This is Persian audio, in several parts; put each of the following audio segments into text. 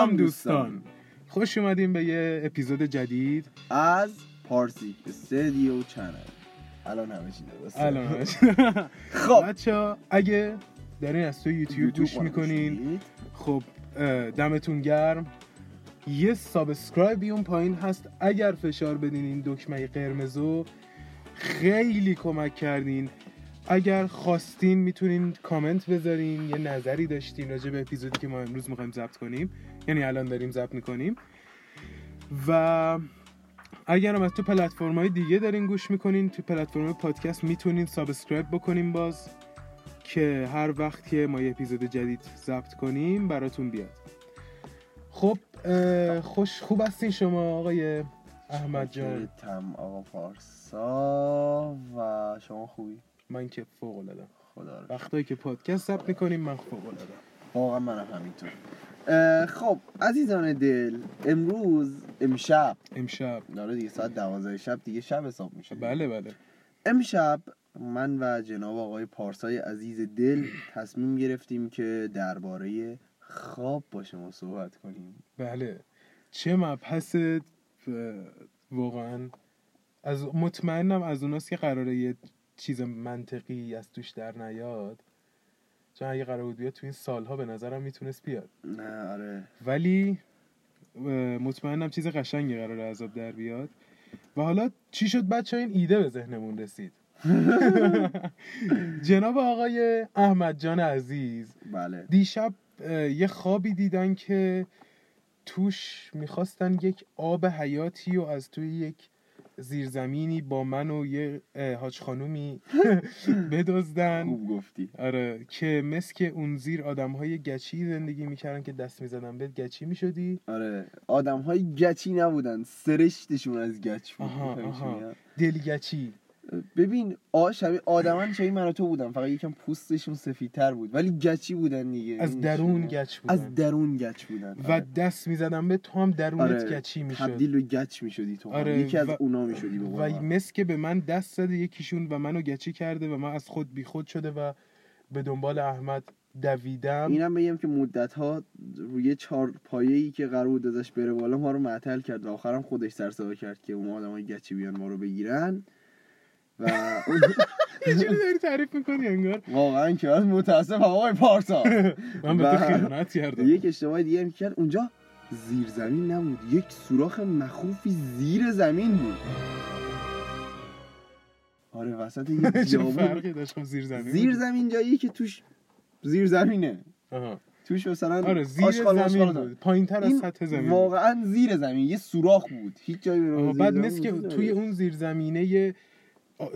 سلام دوستان. خوش اومدیم به یه اپیزود جدید. از پارسی استدیو channel. الان همه چی درسته الان خب. بچه اگه دارین از تو یوتیوب گوش می‌کنین. خب دمتون گرم. یه subscribe ی اون پایین هست. اگر فشار بدین این دکمه قرمزو خیلی کمک کردین. اگر خواستین می‌تونین کامنت بذارین. یه نظری داشتین راجع به اپیزودی که ما امروز می‌خوایم ضبط کنیم. یعنی الان داریم ضبط می‌کنیم. و اگر هم از تو پلتفرم های دیگه دارین گوش می‌کنین تو پلتفرم پادکست می‌تونین subscribe بکنین باز که هر وقت که ما یه اپیزود جدید ضبط کنیم براتون بیاد. خب خوش خوب هستین شما آقای احمد جان. تم آقا پارسا. و شما خوبی؟ من که فوق العاده خدا رو وقتایی که پادکست ضبط می‌کنیم من فوق العاده واقعا منم همینطور. خب عزیزان دل امروز امشب. امشب. داره دیگه ساعت دوازده شب دیگه شب حساب میشه. بله بله. امشب من و جناب آقای پارسای عزیز دل تصمیم گرفتیم که درباره خواب با شما صحبت کنیم. بله. چه مبحث واقعا. از مطمئنم از اوناست که قراره یه چیز منطقی از توش در نیاد. چون اگه قرار بود بیاد تو این سالها به نظرم می‌تونست بیاد. نه آره. ولی مطمئنم چیز قشنگی قراره عذاب در بیاد. و حالا چی شد؟ بچه این ایده به ذهنمون رسید. جناب آقای احمد جان عزیز بله. دیشب یه خوابی دیدن که توش می‌خواستن یک آب حیاتی و از توی یک زیرزمینی با من و یه حاج خانومی بدزدن. خوب گفتی. آره که مثل که اون زیر آدم های گچی زندگی می‌کردن که دست می‌زدن به گچی می‌شدی. آره آدم های گچی نبودن سرشتشون از گچ بود. آها، آها. میگم؟ ببین آ شبیه آدمان شبیه من و تو بودن. فقط یکم پوستشون سفیدتر بود. ولی گچی بودن دیگه. از چی درون؟ گچ بودن. از درون گچ بودن. و آره. دست می‌زدن به تو هم درونت آره، گچی می‌شد. تبدیل به گچ می‌شدی تو. آره، یکی از و- اونا می‌شدی و. مثل که به من دست زده یکیشون و منو گچی کرده و من از خود بیخود شده و به دنبال احمد دویدم. اینم بگم که مدت ها روی چهار پایه ای که قرار بود ازش بره بالا ما رو معطل کرد و آخرم خودش سر کرد که اون آدم های گچی بیان ما رو بگیرن. و یه جوری داری تعریف می‌کنی انگار. واقعا که من متاسفم آقای پارسا. من به تو خیانت کردم. یک اشتباه دیگه هم کرد. اونجا زیر زمین نبود. یک سوراخ مخوفی زیر زمین بود. آره وسط یه فرقی داشت زیر زمین؟ زیر. زمین جایی که توش زیر زمینه. آها. توش مثلا آره زیر زمین بود. پایین تر از سطح زمین. واقعا زیر زمین. یه سوراخ بود. هیچ جایی به بعد مثل که توی. اون زیر زمینه یه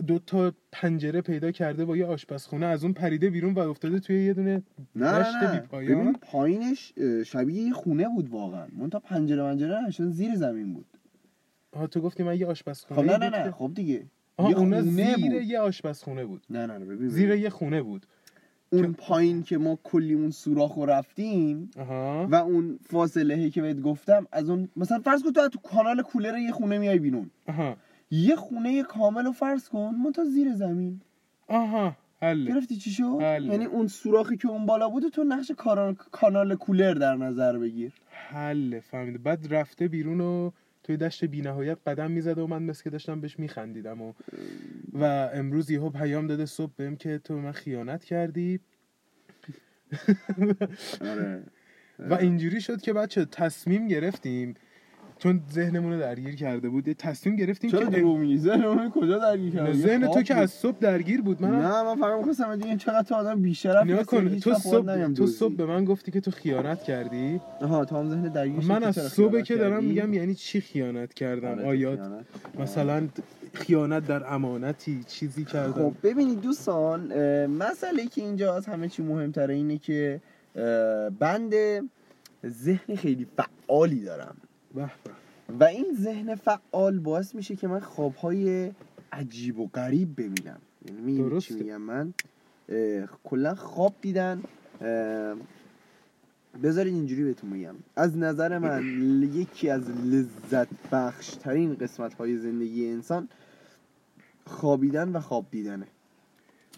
دو تا پنجره پیدا کرده با یه آشپزخونه از اون پریده بیرون و افتاده توی یه دونه نه نه نه. بی‌پایان. ببین پایینش شبیه یه خونه بود واقعا. من تا پنجره منجره نشون زیر زمین بود. آها تو گفتی من یه آشپزخونه خب نه نه نه. خب دیگه. آها خونه زیر بود. یه آشپزخونه بود. نه نه نه ببین زیر. یه خونه بود. اون پایین که ما کلی اون سوراخ رفتیم آها. و اون فاصله که بهت گفتم از اون مثلا فرض کن تو تو کانال کولر یه خونه میای بیرون. آها. یه خونه کامل رو فرض کن من تا زیر زمین. آها. حله. گرفتی چی شد. یعنی اون سوراخی که اون بالا بوده تو نقش کانال, کانال کولر در نظر بگیر. حله فهمیده. بعد رفته بیرون و توی دشت بینهایت قدم می‌زده و من مثل که داشتم بهش میخندیدم و و امروز یهو پیام داده صبح بهم که تو به من خیانت کردی. آره. و اینجوری شد که بچه تصمیم گرفتیم چون ذهنمون رو درگیر کرده بود یه تصمیم گرفتیم چرا که دروغ میگی ذهن کجا درگیر نه، کردی ذهن تو که. از صبح درگیر بود من نه من فقط می‌خواستم بگم چقدر تو آدم بی‌شرف کن تو صبح تو. صبح به من گفتی که تو خیانت کردی آها تو هم ذهن درگیر من از صبح که دارم؟ میگم یعنی چی خیانت کردم آره، آیا. مثلا خیانت در امانتی چیزی کردم خب ببینید دوستان مسئله که اینجا از همه چی مهمتره اینه که بند ذهن خیلی فعالی دارم. و این ذهن فعال باعث میشه که من خوابهای عجیب و غریب ببینم. یعنی چی. میگم من؟ کلا خواب دیدن بذارید اینجوری بهتون میگم. از نظر من یکی از لذت بخش ترین قسمت های زندگی انسان خوابیدن و خواب دیدنه.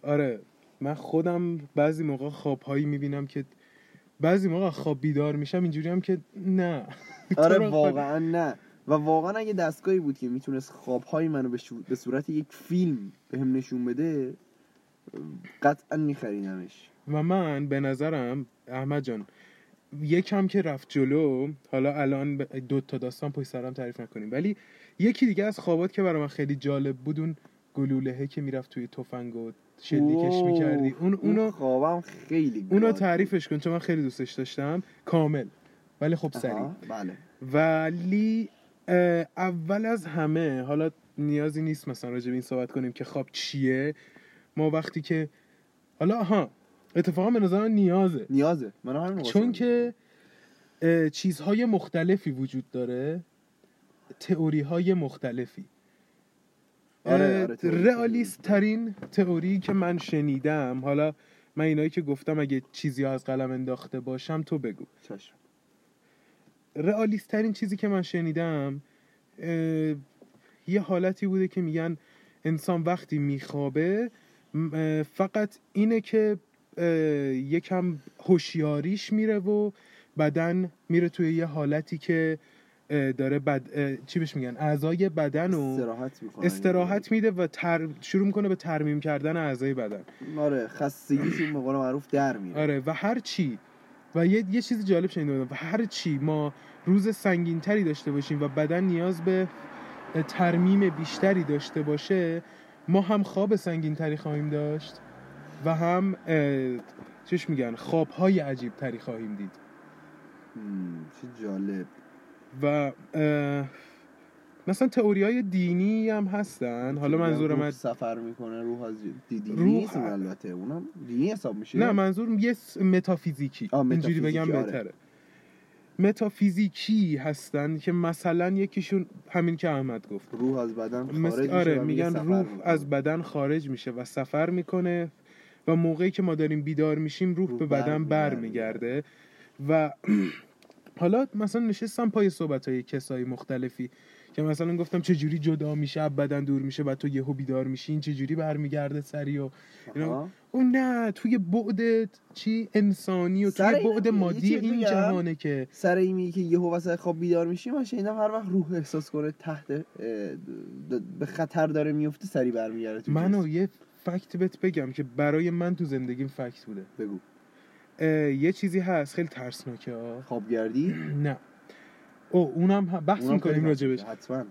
آره من خودم بعضی موقع خوابهایی می‌بینم که بعضی موقع خواب بیدار میشم اینجوری هم که نه. آره واقعا نه. و واقعا اگه دستگاهی بود که می‌تونست خوابهای منو به, به صورت یک فیلم بهم نشون بده قطعا میخریدمش. و من به نظرم احمد جان یکم که رفت جلو حالا الان دو تا داستان پشت سرم تعریف نکنیم. ولی یکی دیگه از خوابات که برای من خیلی جالب بود اون گلولهه که می‌رفت توی تفنگ و شلیکش می‌کردی. اون اونو خوابم خیلی اونو بود. تعریفش کن چون من خیلی دوستش داشتم. کامل. ولی خب سریع. بله. ولی اول از همه حالا نیازی نیست مثلا راجع به این صحبت کنیم که خواب چیه. ما وقتی که حالا ها اتفاقا به نظر نیازه. نیازه. من همین چون. که چیزهای مختلفی وجود داره. تئوری های مختلفی. آره، آره، رئالیست ترین تئوری که من شنیدم. حالا من اینایی که گفتم اگه چیزی از قلم انداخته باشم تو بگو. چشم. رئالیست ترین چیزی که من شنیدم یه حالتی بوده که میگن انسان وقتی میخوابه فقط اینه که یکم هوشیاریش میره و بدن میره توی یه حالتی که داره بد... چی بهش میگن؟ اعضای بدن و استراحت می‌کنه. استراحت میده و تر... شروع می‌کنه به ترمیم کردن اعضای بدن. آره خستگیشون به قول معروف در میره. آره و هر چی و یه, یه چیز جالب شنیده بودم و هر چی ما روز سنگین تری داشته باشیم و بدن نیاز به ترمیم بیشتری داشته باشه ما هم خواب سنگین تری خواهیم داشت و هم چش میگن؟ خواب های عجیب تری خواهیم دید. چه جالب. و مثلا تئوری های دینی هم هستن. حالا منظورم روح از سفر می‌کنه روح از دینی روح- البته اونم دینی حساب میشه. نه منظور یه س- متافیزیکی. اینجوری بگم آره. بهتره. متافیزیکی هستن که مثلا یکیشون همین که احمد گفت. روح از بدن خارج مثل میشه آره میگن روح می‌کنه. از بدن خارج میشه و سفر می‌کنه و موقعی که ما داریم بیدار میشیم روح, روح به بدن بر برمیگرده و حالا مثلا نشستم پای صحبت های کسایی مختلفی که مثلا گفتم چه جوری جدا میشه بدن دور میشه و تو یهو بیدار میشی این چه جوری برمیگرده سری و اینا. اون نه توی بعد چی انسانی و توی بعد مادی این بگم. جهانه که سر اینی که یهو وسط خواب بیدار میشی من شنیدم هر وقت روح احساس کنه تحت به خطر داره میفته سری برمیگرده منو. یه فکت بهت بگم که برای من تو زندگیم فکت بوده بگو یه چیزی هست خیلی ترسناکه خوابگردی؟ نه. او اونم بحث اونم می‌کنیم راجبش. حتما.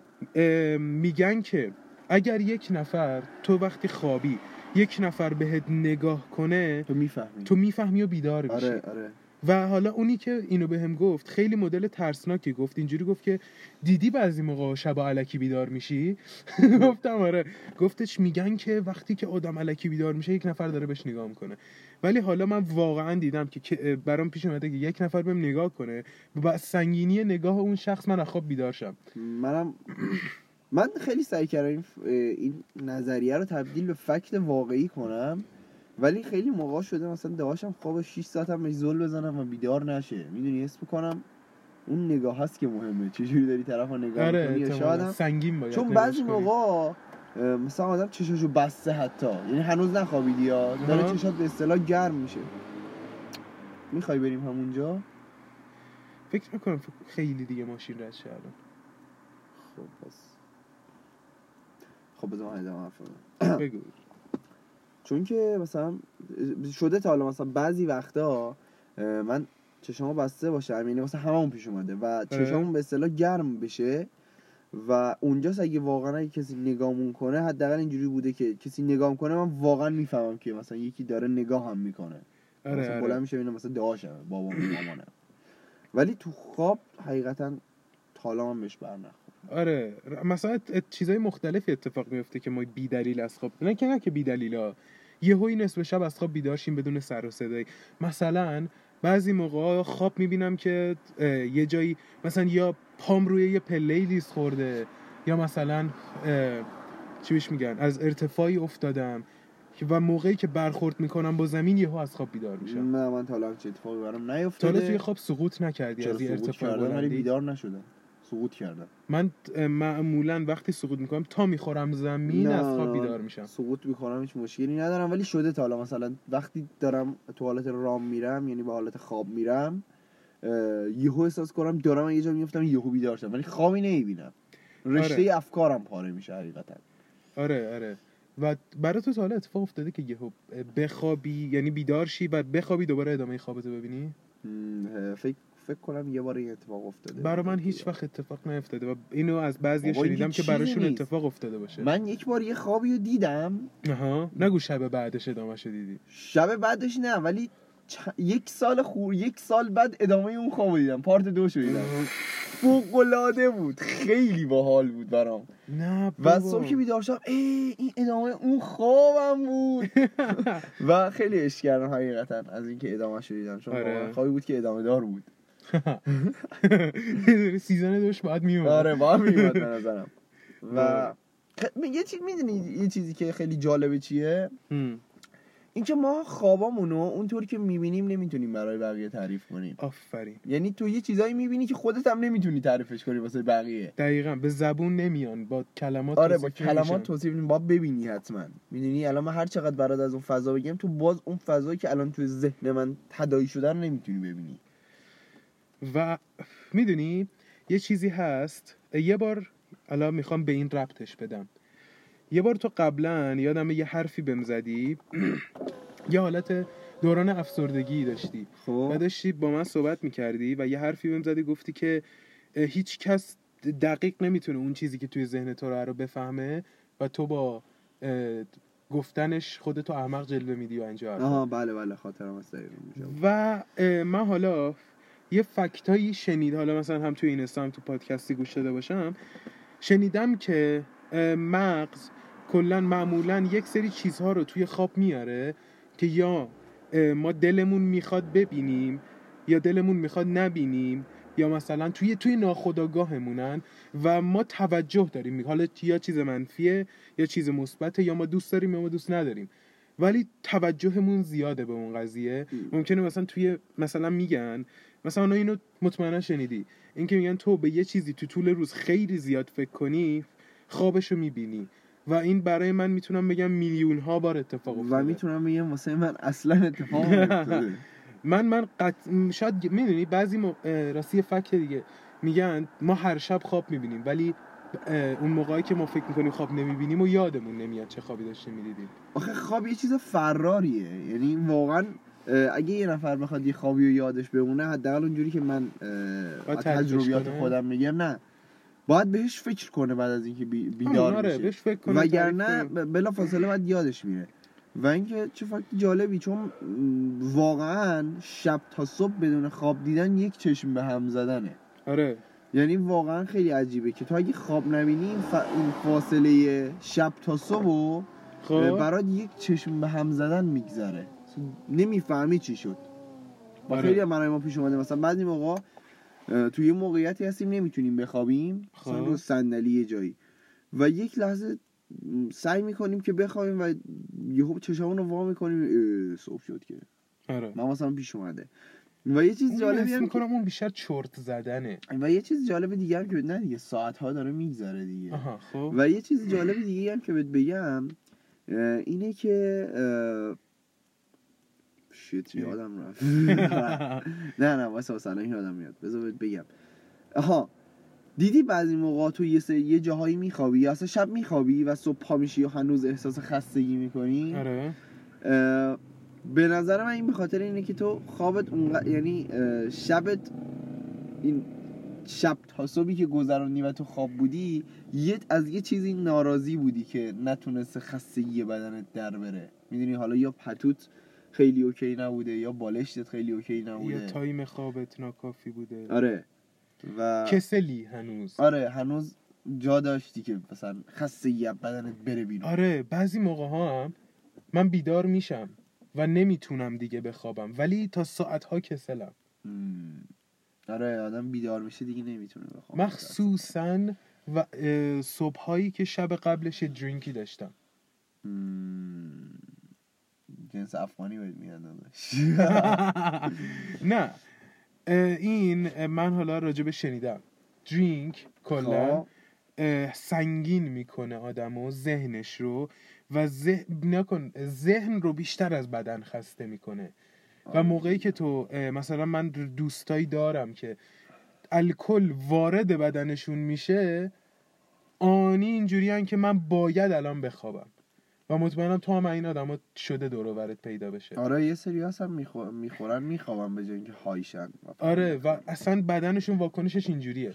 میگن که اگر یک نفر تو وقتی خوابی یک نفر بهت نگاه کنه تو می‌فهمی. تو می‌فهمی و بیدار میشی. آره. آره و حالا اونی که اینو بهم گفت خیلی مدل ترسناکی گفت. اینجوری گفت که دیدی بعضی موقع شبا علکی بیدار میشی؟ گفتم آره. گفتش میگن که وقتی که آدم علکی بیدار میشه یک نفر داره بهش نگاه می‌کنه. ولی حالا من واقعا دیدم که- برام پیش اومده که یک نفر بهم نگاه کنه و با سنگینی نگاه اون شخص من از خواب بیدار شم. منم من خیلی سعی کردم این, نظریه رو تبدیل به فکت واقعی کنم ولی خیلی موقع شده مثلا داشتم خواب 6 ساعتم بهش زل بزنم و بیدار نشه. می‌دونی اسم کنم اون نگاه هست که مهمه. چجوری داری طرف رو نگاه آره شاید هم- سنگین باید چون بعضی. موقع مثلا آدم چشاشو بسته حتی. یعنی هنوز نخوابیدی یا؟ داره. چشات به اصطلاح گرم میشه. می‌خوای بریم همونجا؟ فکر فکر- خیلی دیگه ماشین رد الان. خب پس. خب بذار من ادامه حرف. بگو. چون که مثلا شده تا حالا مثلا بعضی وقتا من چشامو بسته باشم یعنی مثلا هممون پیش اومده و چشامون به اصطلاح گرم بشه. و اونجاست اگه واقعا اگه کسی نگامون کنه حداقل اینجوری بوده که کسی نگام کنه من واقعا می‌فهمم که مثلا یکی داره نگاه هم می‌کنه. آره مثلا آره. بلند میشه مثلا دعاشم بابام مامانم. ولی تو خواب حقیقتا تا حالا من بهش بر نخورد آره. مثلا ات- ات- چیزای مختلفی اتفاق میفته که ما بی دلیل از خواب نه که نه که بی دلیلا یهویی نصف شب از خواب بیدار شیم بدون سر و صدایی مثلا بعضی موقع خواب می‌بینم که یه جایی مثلا یا پام روی یه پله لیز خورده یا مثلا چی بهش میگن از ارتفاعی افتادم و موقعی که برخورد می‌کنم با زمین یهو از خواب بیدار میشم. نه من تا حالا چه اتفاقی برام تا نیفتاده حالا توی خواب سقوط نکردی چرا از ارتفاع ولی بیدار نشدم. سقوط کردم. من معمولا وقتی سقوط می‌کنم تا می‌خورم زمین نه، از خواب بیدار میشم. سقوط می‌کنم هیچ مشکلی ندارم. ولی شده تا حالا مثلا وقتی دارم تو حالت رام میرم یعنی به حالت خواب میرم یهو احساس کنم دارم یه جا میفتم یهو بیدار شدم. ولی خوابی نمی‌بینم. رشته آره. افکارم پاره میشه حقیقتا. آره آره. و برای تو تا حالا اتفاق افتاده که یهو بخوابی یعنی بیدار شی و بخوابی دوباره ادامه خوابتو ببینی؟ فکر فکر کنم یه بار این اتفاق افتاده برای من هیچ وقت اتفاق نیفتاده و اینو از بعضی شنیدم که براشون نیست. اتفاق افتاده باشه. من یک بار یه خوابی رو دیدم. آها. نگو شب بعدش ادامه دیدی. شب بعدش نه ولی چ- یک سال خور یک سال بعد ادامه اون خواب دیدم. پارت دو شو دیدم. فوق بود. خیلی باحال بود برام. نه و. صبح که بیدار شدم ای این ادامه اون خوابم بود. و خیلی عشق کردم حقیقتا از اینکه ادامه شو دیدم. چون آره. خوابی بود که ادامه دار بود. سیزن دوش باید میومد. آره با میومد به نظرم. و آره. یه چیز می‌دونی یه چیزی که خیلی جالبه چیه. اینکه ما خوابامونو اونطوری که می‌بینیم نمی‌تونیم برای بقیه تعریف کنیم. آفرین. یعنی تو یه چیزایی می‌بینی که خودت هم نمی‌تونی تعریفش کنی واسه بقیه. دقیقا به زبون نمیان با کلمات آره با کلمات. توصیف باید ببینی حتما. می‌دونی؟ الان من هر چقدر برات از اون فضا بگم تو باز اون فضایی که الان توی ذهن من تداعی شده رو نمی‌تونی ببینی. و می‌دونی یه چیزی هست. یه بار الان می‌خوام به این ربطش بدم. یه بار تو قبلا یادم یه حرفی بهم زدی. یه حالت دوران افسردگی داشتی. و خب داشتی با من صحبت می‌کردی و یه حرفی بهم زدی گفتی که هیچ کس دقیق نمی‌تونه اون چیزی که توی ذهن تو رو بفهمه و تو با گفتنش خودتو احمق جلوه میدی و حرفا. آها بله بله خاطرم از و من حالا یه فکتایی شنید حالا مثلا هم توی اینستا هم تو پادکستی گوش داده باشم. شنیدم که مغز کلا معمولا یک سری چیزها رو توی خواب میاره که یا ما دلمون می‌خواد ببینیم یا دلمون می‌خواد نبینیم یا مثلا توی توی ناخودآگاهمونن و ما توجه داریم. حالا یا چیز منفیه یا چیز مثبته یا ما دوست داریم یا ما دوست نداریم. ولی توجهمون زیاده به اون قضیه. ممکنه مثلا توی مثلا میگن مثلا اینو مطمئنا شنیدی. اینکه میگن تو به یه چیزی تو طول روز خیلی زیاد فکر کنی خوابشو می‌بینی. و این برای من می‌تونم بگم میلیون ها بار اتفاق و افتاده. می‌تونم بگم واسه من اصلا اتفاق نیفتاده. من من قط... شاید می‌دونی بعضی. اه، راستی فکت دیگه. میگن ما هر شب خواب می‌بینیم ولی اون موقعی که ما فکر می‌کنیم خواب نمی‌بینیم و یادمون نمیاد چه خوابی داشتیم می‌دیدیم. آخه خواب یه چیز فراریه یعنی واقعا اگه یه نفر بخواد یه خوابی رو یادش بمونه حداقل اونجوری که من تجربیات کنه؟ خودم میگم نه. باید بهش فکر کنه بعد از اینکه بی- بیدار آره میشه بهش فکر کنم وگرنه بلا فاصله باید یادش میره. و اینکه چه فکت جالبی چون واقعا شب تا صبح بدون خواب دیدن یک چشم به هم زدنه. آره. یعنی واقعا خیلی عجیبه که تو اگه خواب نبینی ف... این فاصله شب تا صبح و خب. برات یک چشم به هم زدن میگذره. نمی‌فهمی چی شد. و آره. خیلی برای ما پیش اومده. مثلا بعضی موقع توی یه موقعیتی هستیم نمی‌تونیم بخوابیم. مثلا خب. رو صندلی یه جایی. و یک لحظه سعی می‌کنیم که بخوابیم و یهو چشمون رو وا می‌کنیم. صبح شد که. آره. من مثلا پیش اومده. و یه چیز جالبی هم می‌کنم اون بیشتر چرت زدنه. و یه چیز جالب دیگه هم که نه دیگه ساعت ها داره میگذره دیگه. آها خب. و یه چیز جالب دیگه هم که بهت بگم اینه که شیت؟ یادم رفت. نه نه واسه واسه الان یادم میاد. بذار بهت بگم. آها دیدی بعضی موقع تو یه سری یه جاهایی میخوابی یا اصلا شب میخوابی و صبح پا میشی و هنوز احساس خستگی می‌کنی؟ آره. به نظر من این به خاطر اینه که تو خوابت اونقدر یعنی شبت این شب تا صبحی که گذروندی و تو خواب بودی یه از یه چیزی ناراضی بودی که نتونسته خستگی بدنت در بره. می‌دونی حالا یا پتوت خیلی اوکی نبوده یا بالشتت خیلی اوکی یا نبوده تایم خوابت ناکافی بوده. آره. و کسلی هنوز. آره هنوز جا داشتی که مثلا از بدنت بره بیرون. آره بعضی موقع ها هم من بیدار میشم و نمی‌تونم دیگه بخوابم ولی تا ساعت ها کسلم. آره آدم بیدار میشه دیگه نمی‌تونه بخوابه. مخصوصا و اه، صبحهایی که شب قبلش یه درینکی داشتم. مم. جنس افغانی بهت داداش. نه. این من حالا راجب شنیدم. درینک کلا خب. سنگین می‌کنه آدمو ذهنش رو و ذهن نکن ذهن رو بیشتر از بدن خسته می‌کنه. و آره. موقعی که تو مثلا من دوستایی دارم که الکل وارد بدنشون میشه آنی اینجوری که من باید الان بخوابم. و مطمئنم تو هم این آدم شده دور و برت پیدا بشه. آره یه سری هم میخو... می‌خورن میخوابن به جای اینکه هایشن آره و اصلا بدنشون واکنشش اینجوریه.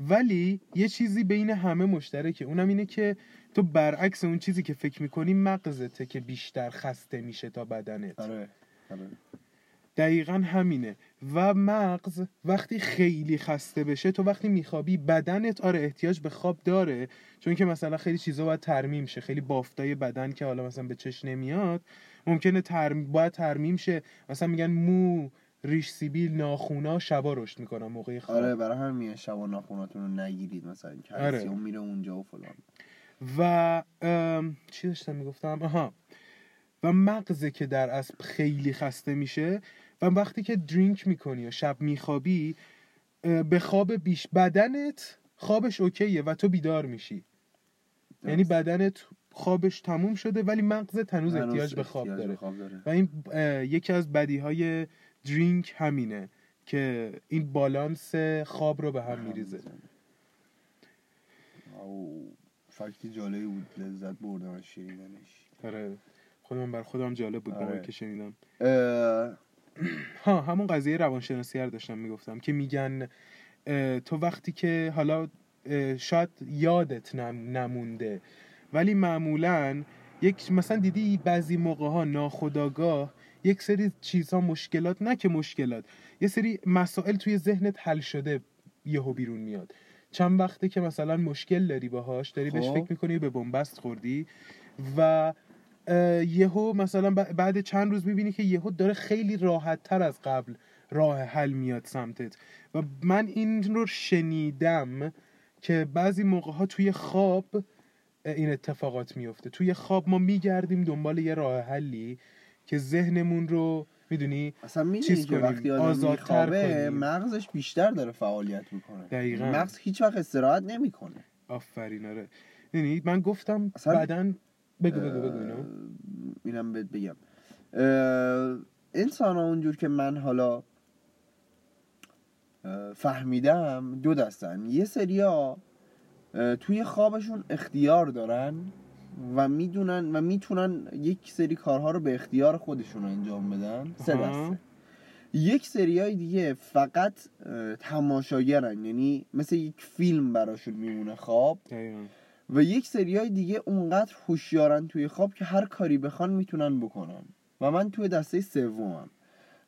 ولی یه چیزی بین همه مشترکه. اونم اینه که تو برعکس اون چیزی که فکر می‌کنی مغزته که بیشتر خسته میشه تا بدنت. آره آره. دقیقا همینه. و مغز وقتی خیلی خسته بشه تو وقتی میخوابی بدنت آره احتیاج به خواب داره. چون که مثلا خیلی چیزا باید ترمیم شه. خیلی بافتای بدن که حالا مثلا به چش نمیاد ممکنه ترم... باید ترمیم شه. مثلا میگن مو ریش سیبیل ناخونا شبا رشد می‌کنن موقع خواب. آره برای همین شبا ناخوناتون رو نگیرید. مثلا آره. کلسیوم میره اونجا و فلان. و ام، چی داشتم می‌گفتم؟ آها. و مغزه که در اصل خیلی خسته میشه و وقتی که درینک می‌کنی و شب میخوابی به خواب بیش بدنت خوابش اوکیه و تو بیدار میشی. یعنی بدنت خوابش تموم شده ولی مغزت هنوز هنوز احتیاج به خواب داره به خواب داره. و این یکی از بدی های درینک همینه که این بالانس خواب رو به هم میریزه. او فکتی جالبی بود لذت بردم از شنیدنش. آره. خودم بر خودم جالب بود آره. که شنیدم. اه، ها همون قضیه روانشناسی رو داشتم می‌گفتم که میگن تو وقتی که حالا شاید یادت نم- نمونده ولی معمولا یک مثلا دیدی بعضی موقع ها ناخداگاه یک سری چیزها مشکلات نه که مشکلات یه سری مسائل توی ذهنت حل شده یهو بیرون میاد چند وقته که مثلا مشکل داری باهاش داری بهش خب. فکر می‌کنی به بنبست خوردی و یهو مثلا بعد چند روز می‌بینی که یهو داره خیلی راحت تر از قبل راه حل میاد سمتت. و من این رو شنیدم که بعضی موقع ها توی خواب این اتفاقات میفته توی خواب ما میگردیم دنبال یه راه حلی که ذهنمون رو می‌دونی اصلا می‌دونی چیز که وقتی آدم آزادتر. مغزش بیشتر داره فعالیت می‌کنه. دقیقاً. مغز هیچ وقت استراحت نمی‌کنه. آفرین آره. می‌دونی من گفتم اصلا- بعدن بگو بگو بگو اینو. اینم بهت بگم. انسان ها اونجور که من حالا فهمیدم دو دستن. یه سریا توی خوابشون اختیار دارن و می‌دونن و می‌تونن یک سری کارها رو به اختیار خودشون انجام بدن. سه. دسته. یک سریای دیگه فقط تماشاگرن. یعنی مثل یک فیلم براشون میمونه خواب. و یک سریای دیگه اونقدر هوشیارن توی خواب که هر کاری بخوان می‌تونن بکنن. و من توی دسته سومم.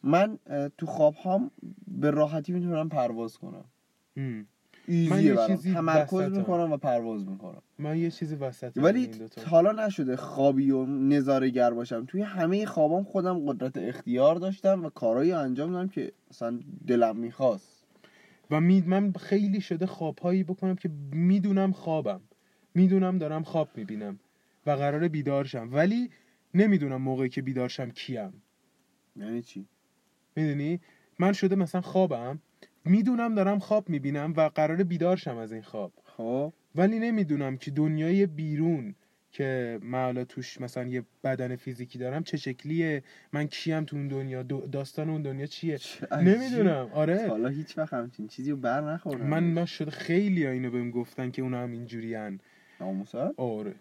من تو خواب هم به راحتی می‌تونم پرواز کنم. ایزیه یه برام. چیزی تمرکز وسطم. می‌کنم و پرواز می‌کنم. من یه چیزی وسط ولی. حالا نشده خوابی و نظاره گر باشم. توی همه خوابام خودم قدرت اختیار داشتم و کارایی انجام دادم که مثلا دلم می‌خواست. و می من خیلی شده خوابهایی بکنم که می‌دونم خوابم. می‌دونم دارم خواب می‌بینم و قراره بیدار شم ولی نمی‌دونم موقعی که بیدار شم کیم. یعنی چی؟ می‌دونی؟ من شده مثلا خوابم می‌دونم دارم خواب می‌بینم و قراره بیدار شم از این خواب. خب. ولی نمی‌دونم که دنیای بیرون که من حالا توش مثلا یه بدن فیزیکی دارم چه شکلیه من کیم تو اون دنیا داستان اون دنیا چیه. نمی‌دونم. آره. حالا هیچ وقت همچین چیزی رو بر نخوردم من من شده خیلی اینو بهم گفتن که اونا هم اینجوری هن ناموسا آره.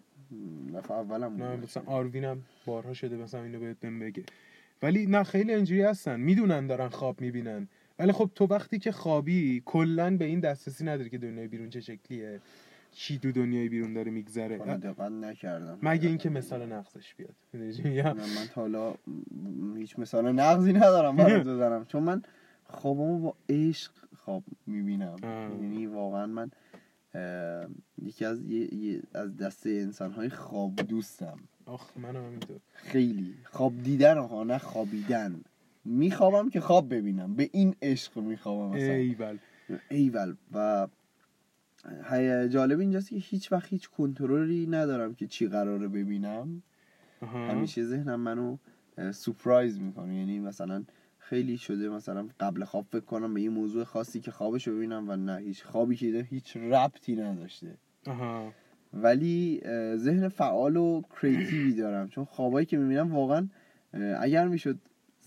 نفع اولم نه. مثلا آروینم بارها شده مثلا اینو بهت بگه. ولی نه خیلی اینجوری هستن. می‌دونن دارن خواب می‌بینن. ولی خب تو وقتی که خوابی کلا به این دسترسی نداری که دنیای بیرون چه شکلیه. چی تو دنیای بیرون داره میگذره. دقت نکردم. مگه اینکه مثال نقصش بیاد. من تا حالا هیچ مثال نقضی ندارم برات بزنم چون من خوابمو با عشق خواب می‌بینم. یعنی واقعا من یکی از یه- یه- از دسته انسان های خواب دوستم. آخ منم همینطور. خیلی. خواب دیدن ها نه خوابیدن. میخوابم که خواب ببینم. به این عشق میخوابم مثلا ایول. ایول. و جالب اینجاست که هیچ وقت هیچ کنترلی ندارم که چی قراره ببینم. آها. همیشه ذهنم منو اه، سورپرایز می‌کنه. یعنی مثلا خیلی شده مثلا قبل خواب فکر کنم به یه موضوع خاصی که خوابش رو ببینم و نه هیچ خوابی که دیدم هیچ ربطی نداشته. آها. ولی ذهن فعال و کریتیوی دارم. چون خوابایی که می‌بینم واقعا اگر می‌شد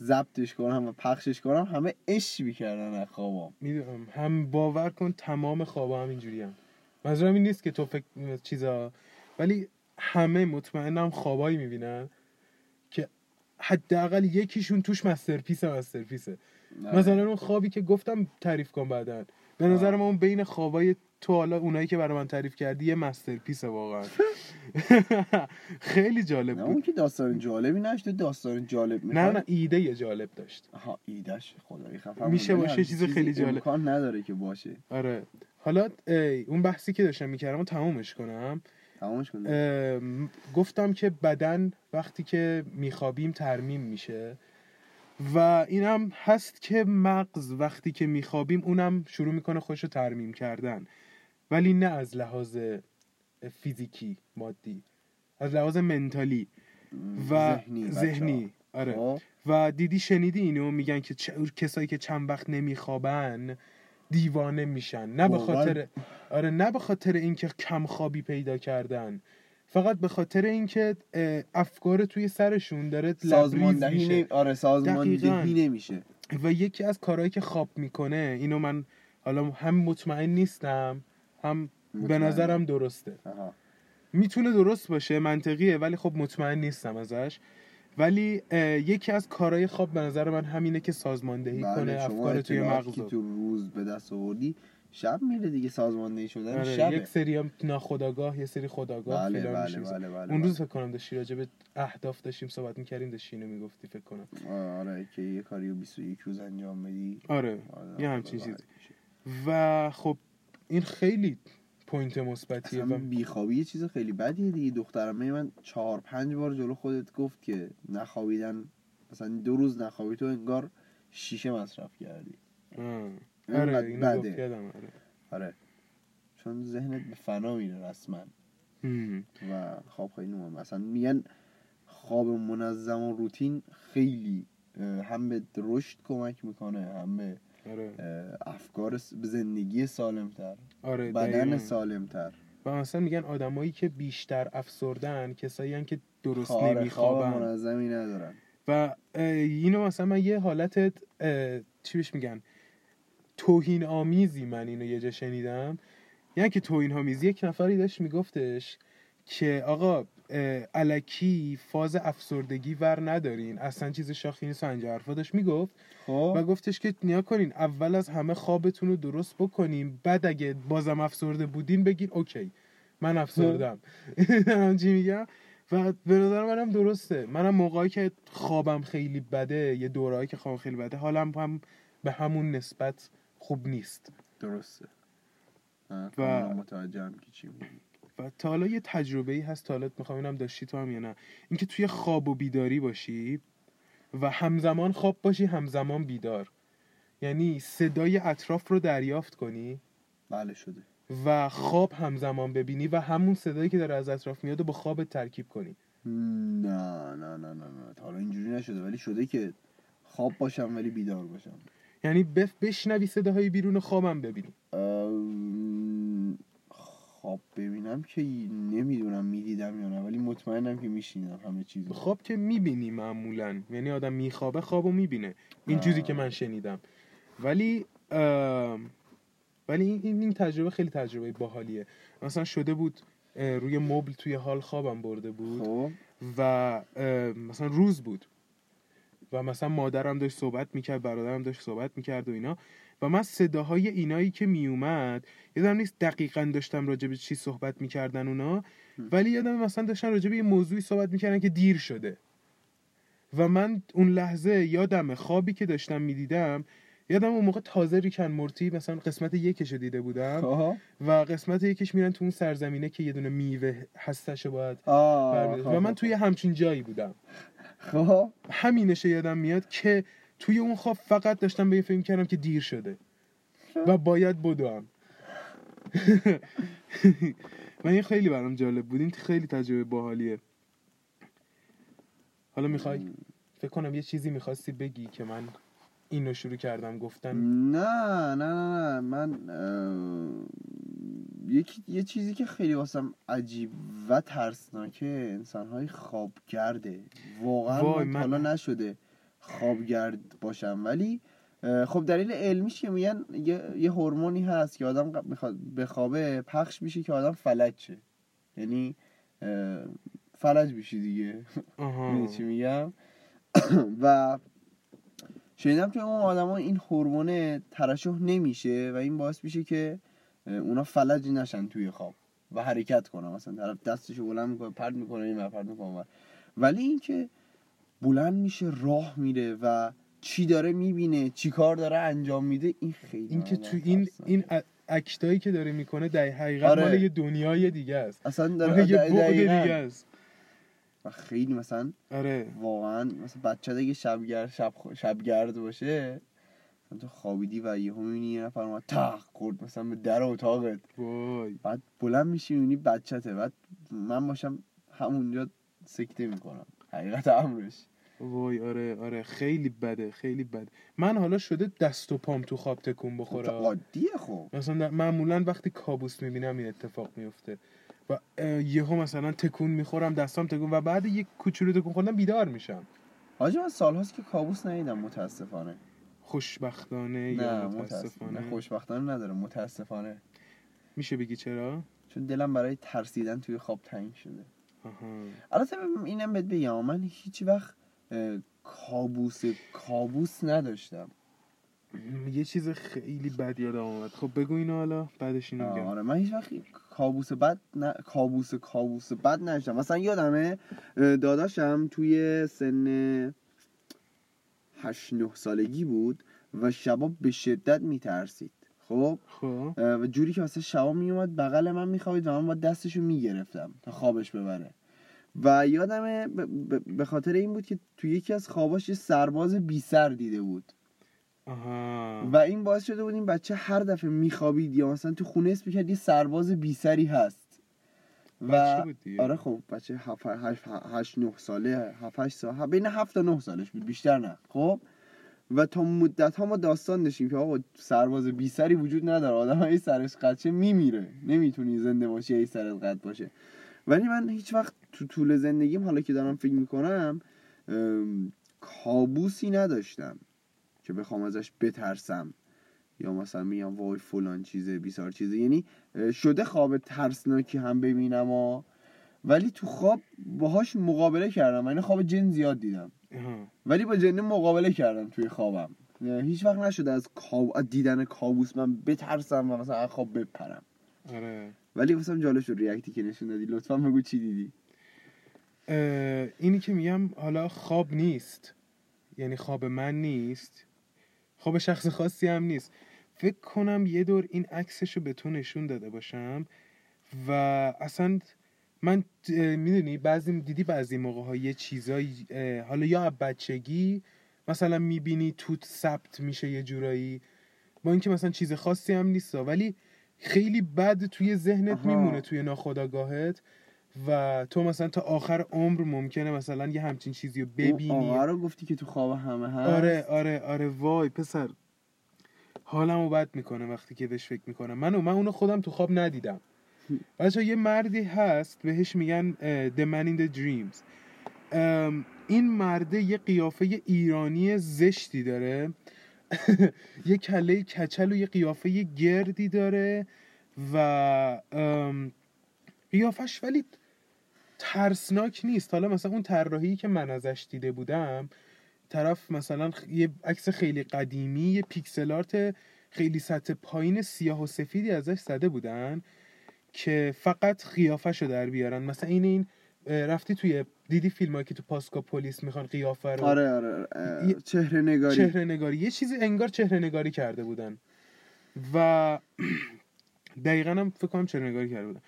ضبطش کنم و پخشش کنم همه عشق می‌کردن از خوابام. می‌دونم. هم باور کن تمام خوابا هم اینجوری هم. منظورم این نیست که تو فکر چیزا. ولی همه مطمئنم خوابایی می‌بینن. حداقل یکیشون توش masterpiece masterpiece ه مثلا اون خوابی که گفتم تعریف کن بعدا. به نظر من اون بین خوابای تو حالا اونایی که برای من تعریف کردی یه masterpiece واقعا. خیلی جالب بود. اون که داستان جالبی نشده داستان جالب نه نه ایده یه جالب داشت. ها ایدش خدایی خفم میشه باشه چیز خیلی جالب. امکان نداره که باشه. آره. حالا ای، اون بحثی که داشتم می‌کردم تمومش کنم. گفتم که بدن وقتی که میخوابیم ترمیم میشه و اینم هست که مغز وقتی که میخوابیم اونم شروع می‌کنه خوش رو ترمیم کردن. ولی نه از لحاظ فیزیکی مادی از لحاظ منتالی و ذهنی ذهنی آره. خب. و دیدی شنیدی اینو؟ میگن که چ- کسایی که چند وقت نمیخوابن دیوانه میشن نه به؟ خاطر آره نه به خاطر اینکه کم خوابی پیدا کردن فقط به خاطر اینکه افکار توی سرشون داره سازماندهی میشه. آره سازماندهی دقیقاً. نمیشه و یکی از کارهایی که خواب می‌کنه اینو من حالا هم مطمئن نیستم هم به مطمئن. نظرم درسته آها. می‌تونه درست باشه منطقیه ولی خب مطمئن نیستم ازش ولی یکی از کارهای خواب به نظر من همینه که سازماندهی بله، کنه افکار توی مغز تو روز به دست آوردی شب میره دیگه سازماندهی شدن آره، شبه. یک سری هم ناخودآگاه یه سری خودآگاه بله بله. بله بله اون روز بله. فکر کنم داشتی راجع به اهداف داشتیم صحبت می‌کردیم داشتی اینو می‌گفتی فکر کنم. آره که یه کاری رو 21 روز انجام بدی. آره آره، یه همچین آره، چیزی. و خب این خیلی point مثبتیه و بیخوابی یه چیز خیلی بدیه دیگه. دخترم من چهار پنج بار جلو خودت گفت که نخوابیدن مثلا دو روز نخوابی تو انگار شیشه مصرف کردی. آره اینو بده. آره. آره. چون ذهنت به فنا میره رسما. و خواب خیلی مهمه مثلا میگن خواب منظم و روتین خیلی هم به رشد کمک می‌کنه هم به آره. افکار زندگی سالمتر آره بدن. سالمتر. و مثلا میگن آدمایی که بیشتر افسردن کسایی هن که درست خواب خواب نمیخوابن. منظمی ندارن. و اینو مثلا من یه حالت چی بهش میگن؟ توهین آمیزی من اینو یه جا شنیدم. یعنی که توهین آمیزی یک نفری داشت میگفتش که آقا اه، الکی فاز افسردگی ور ندارین. اصلا چیز شاخی نیست و اینجا حرفا داشت. می‌گفت و خب گفتش که نیا کنین اول از همه خوابتون رو درست بکنین بعد اگه بازم افسرده بودین بگین اوکی. من افسردم. هم چی میگم. و به نظر منم درسته. منم موقعی که خوابم خیلی بده یه دورایی که خوابم خیلی بده حالم هم به همون نسبت خوب نیست. درسته. و- متوجهم که چی میگی. و تا حالا یه تجربه ای هست تا حالا می‌خوام اینم داشتی تو هم یا نه. اینکه توی خواب و بیداری باشی و همزمان خواب باشی همزمان بیدار. یعنی صدای اطراف رو دریافت کنی. بله شده. و خواب همزمان ببینی و همون صدایی که داره از اطراف میاد رو با خواب ترکیب کنی. نه نه نه نه نه. حالا اینجوری نشده. ولی شده که خواب باشم ولی بیدار باشم. یعنی بشنوی صداهای بیرون خوابم ببینی. خواب ببینم که نمی‌دونم می‌دیدم یا نه ولی مطمئنم که میشینم همه چیز خواب که می‌بینی معمولا. یعنی آدم میخوابه خوابو می‌بینه. این چیزی که من شنیدم. ولی ولی این, این, تجربه خیلی تجربه باحالیه. مثلا شده بود روی مبل توی حال خوابم برده بود خب. و مثلا روز بود. و مثلا مادرم داشت صحبت می‌کرد برادرم داشت صحبت می‌کرد و اینا. و من صداهای اینایی که میومد یادم نیست دقیقا داشتم راجع به چی صحبت می‌کردن اونا ولی یادم مثلا داشتن راجع به یه موضوعی صحبت می‌کردن که دیر شده. و من اون لحظه یادم خوابی که داشتم می‌دیدم یادم اون موقع تازه ریکن مورتی مثلا قسمت یکش رو دیده بودم خب و قسمت یکش میرن تو اون سرزمینه که یه دونه میوه هستش باید. خب، و من خب، توی همچین جایی بودم. خب. همینش یادم میاد که توی اون خواب فقط داشتم به این فکر کردم که دیر شده. و باید بدوم. و این خیلی برام جالب بود. این خیلی تجربه باحالیه. حالا می‌خوای؟ فکر کنم یه چیزی می‌خواستی بگی که من اینو شروع کردم گفتن. نه نه نه نه. من اه، یکی یه چیزی که خیلی واسم عجیب و ترسناکه انسانهای خوابگرده. واقعا من من- حالا نشده. خوابگرد باشم. ولی خب دلیل علمیش که میگن یه, یه هورمونی هست که آدم می‌خواد بخوابه پخش میشه که آدم فلج شه یعنی فلج میشی دیگه. می‌دونی چی میگم؟ و شنیدم که اون آدما این هورمون ترشح نمیشه و این باعث میشه که اونا فلج نشن توی خواب و حرکت کنن. مثلا طرف دستشو بلند می‌کنه پرت می‌کنه این پرت می‌کنه. ولی اینکه بلند میشه راه میره و چی داره می‌بینه چی کار داره انجام میده این خیلی این که تو این. این اکتایی که داره می‌کنه در حقیقت آره. مال یه دنیای دیگه است اصلا داره یه. بعد دیگه است و خیلی مثلا آره واقعا مثلا بچه اگه شبگرد شب شبگرد باشه تو خوابیدی و یهو می‌بینی یه نفر اومد تق خورد مثلا به در اتاقت وای بعد بلند میشی می‌بینی بچته بعد من باشم همونجا سکته می‌کنم حقیقت امرش. وای آره آره خیلی بده خیلی بده. من حالا شده دست و پام تو خواب تکون بخوره عادیه خب. مثلا معمولا وقتی کابوس می‌بینم این اتفاق میفته و یهو مثلا تکون می‌خورم دستام تکون و بعد یک کوچولو تکون خوردم بیدار میشم. حاجی من سالهاست که کابوس ندیدم متاسفانه. خوشبختانه نه یا متاسفانه؟ نه خوشبختانه نداره متاسفانه. میشه بگی چرا؟ چون دلم برای ترسیدن توی خواب تنگ شده. البته اینم بهت بگم من هیچ وقت کابوس کابوس نداشتم. یه چیز خیلی بد یادم آمد خب بگو اینو حالا بعدش اینو میگم. آره من هیچ وقت کابوس بد نه کابوس کابوس بد نداشتم. مثلا یادمه داداشم توی سن 8 9 سالگی بود و شبا به شدت میترسید. خب خب. و جوری که مثلا شبا میومد بغل من میخوابید و من با دستشو می‌گرفتم تا خوابش ببره. و ب- به خاطر این بود که توی یکی از خواباش یه سرباز بی سر دیده بود. آها. و این باعث شده بود این بچه هر دفعه میخوابید یا مثلا تو خونه اسم می‌کرد یه سرباز بی سری هست. و. آره خب بچه 8 9 ساله 7 8 سال بین 7 تا 9 سالش بود بیشتر نه. خب؟ و تا مدت ها ما داستان داشتیم که آقا سرباز بی سری وجود نداره. آدم های سرش قدشه میمیره. نمی‌تونی زنده باشی ای سرت قد باشه. ولی من هیچ وقت تو طول زندگیم حالا که دارم فکر می‌کنم کابوسی نداشتم که بخوام ازش بترسم. یا مثلا میگم وای فلان چیزه بیسار چیزه. یعنی شده خواب ترسناکی هم ببینم ها ولی تو خواب باهاش مقابله کردم. یعنی خواب جن زیاد دیدم. ولی با جن مقابله کردم توی خوابم. هیچ وقت نشده از, کاب... دیدن کابوس من بترسم و مثلا از خواب بپرم. آره. ولی مثلا جالب شد ریاکتی که نشون دادی. لطفا بگو چی دیدی. اینی که میگم حالا خواب نیست. یعنی خواب من نیست. خواب شخص خاصی هم نیست. فکر کنم یه دور این عکسش رو به تو نشون داده باشم و اصلا من می‌دونی بعضی دیدی بعضی موقع ها یه چیزایی حالا یا بچگی مثلا می‌بینی توت ثبت میشه یه جورایی با اینکه مثلا چیز خاصی هم نیست ولی خیلی بد توی ذهنت آها. میمونه توی ناخودآگاهت و تو مثلا تا آخر عمر ممکنه مثلا یه همچین چیزی رو ببینی. آقا رو گفتی که تو خواب همه هست؟ آره آره آره وای پسر. حالمو بد می‌کنه وقتی که بهش فکر می‌کنم. من من اونو خودم تو خواب ندیدم. بچه یه مردی هست بهش میگن The Man in the Dreams. این مرده یه قیافه ایرانی زشتی داره. یه کله کچل و یه قیافه گردی داره و قیافش ولی ترسناک نیست. حالا مثلا اون طراحی که من ازش دیده بودم طرف مثلا یه عکس خیلی قدیمی یه پیکسل آرت خیلی سطح پایین سیاه و سفیدی ازش زده بودن. که فقط قیافش رو در بیارن. مثلا این این رفتی توی دیدی فیلم که تو پاسکا پلیس می‌خوان قیافه رو؟ آره آره یه- چهره نگاری. چهره نگاری. یه چیزی انگار چهره نگاری کرده بودن. و دقیقا هم فکر کنم چهره نگاری کرده بودن.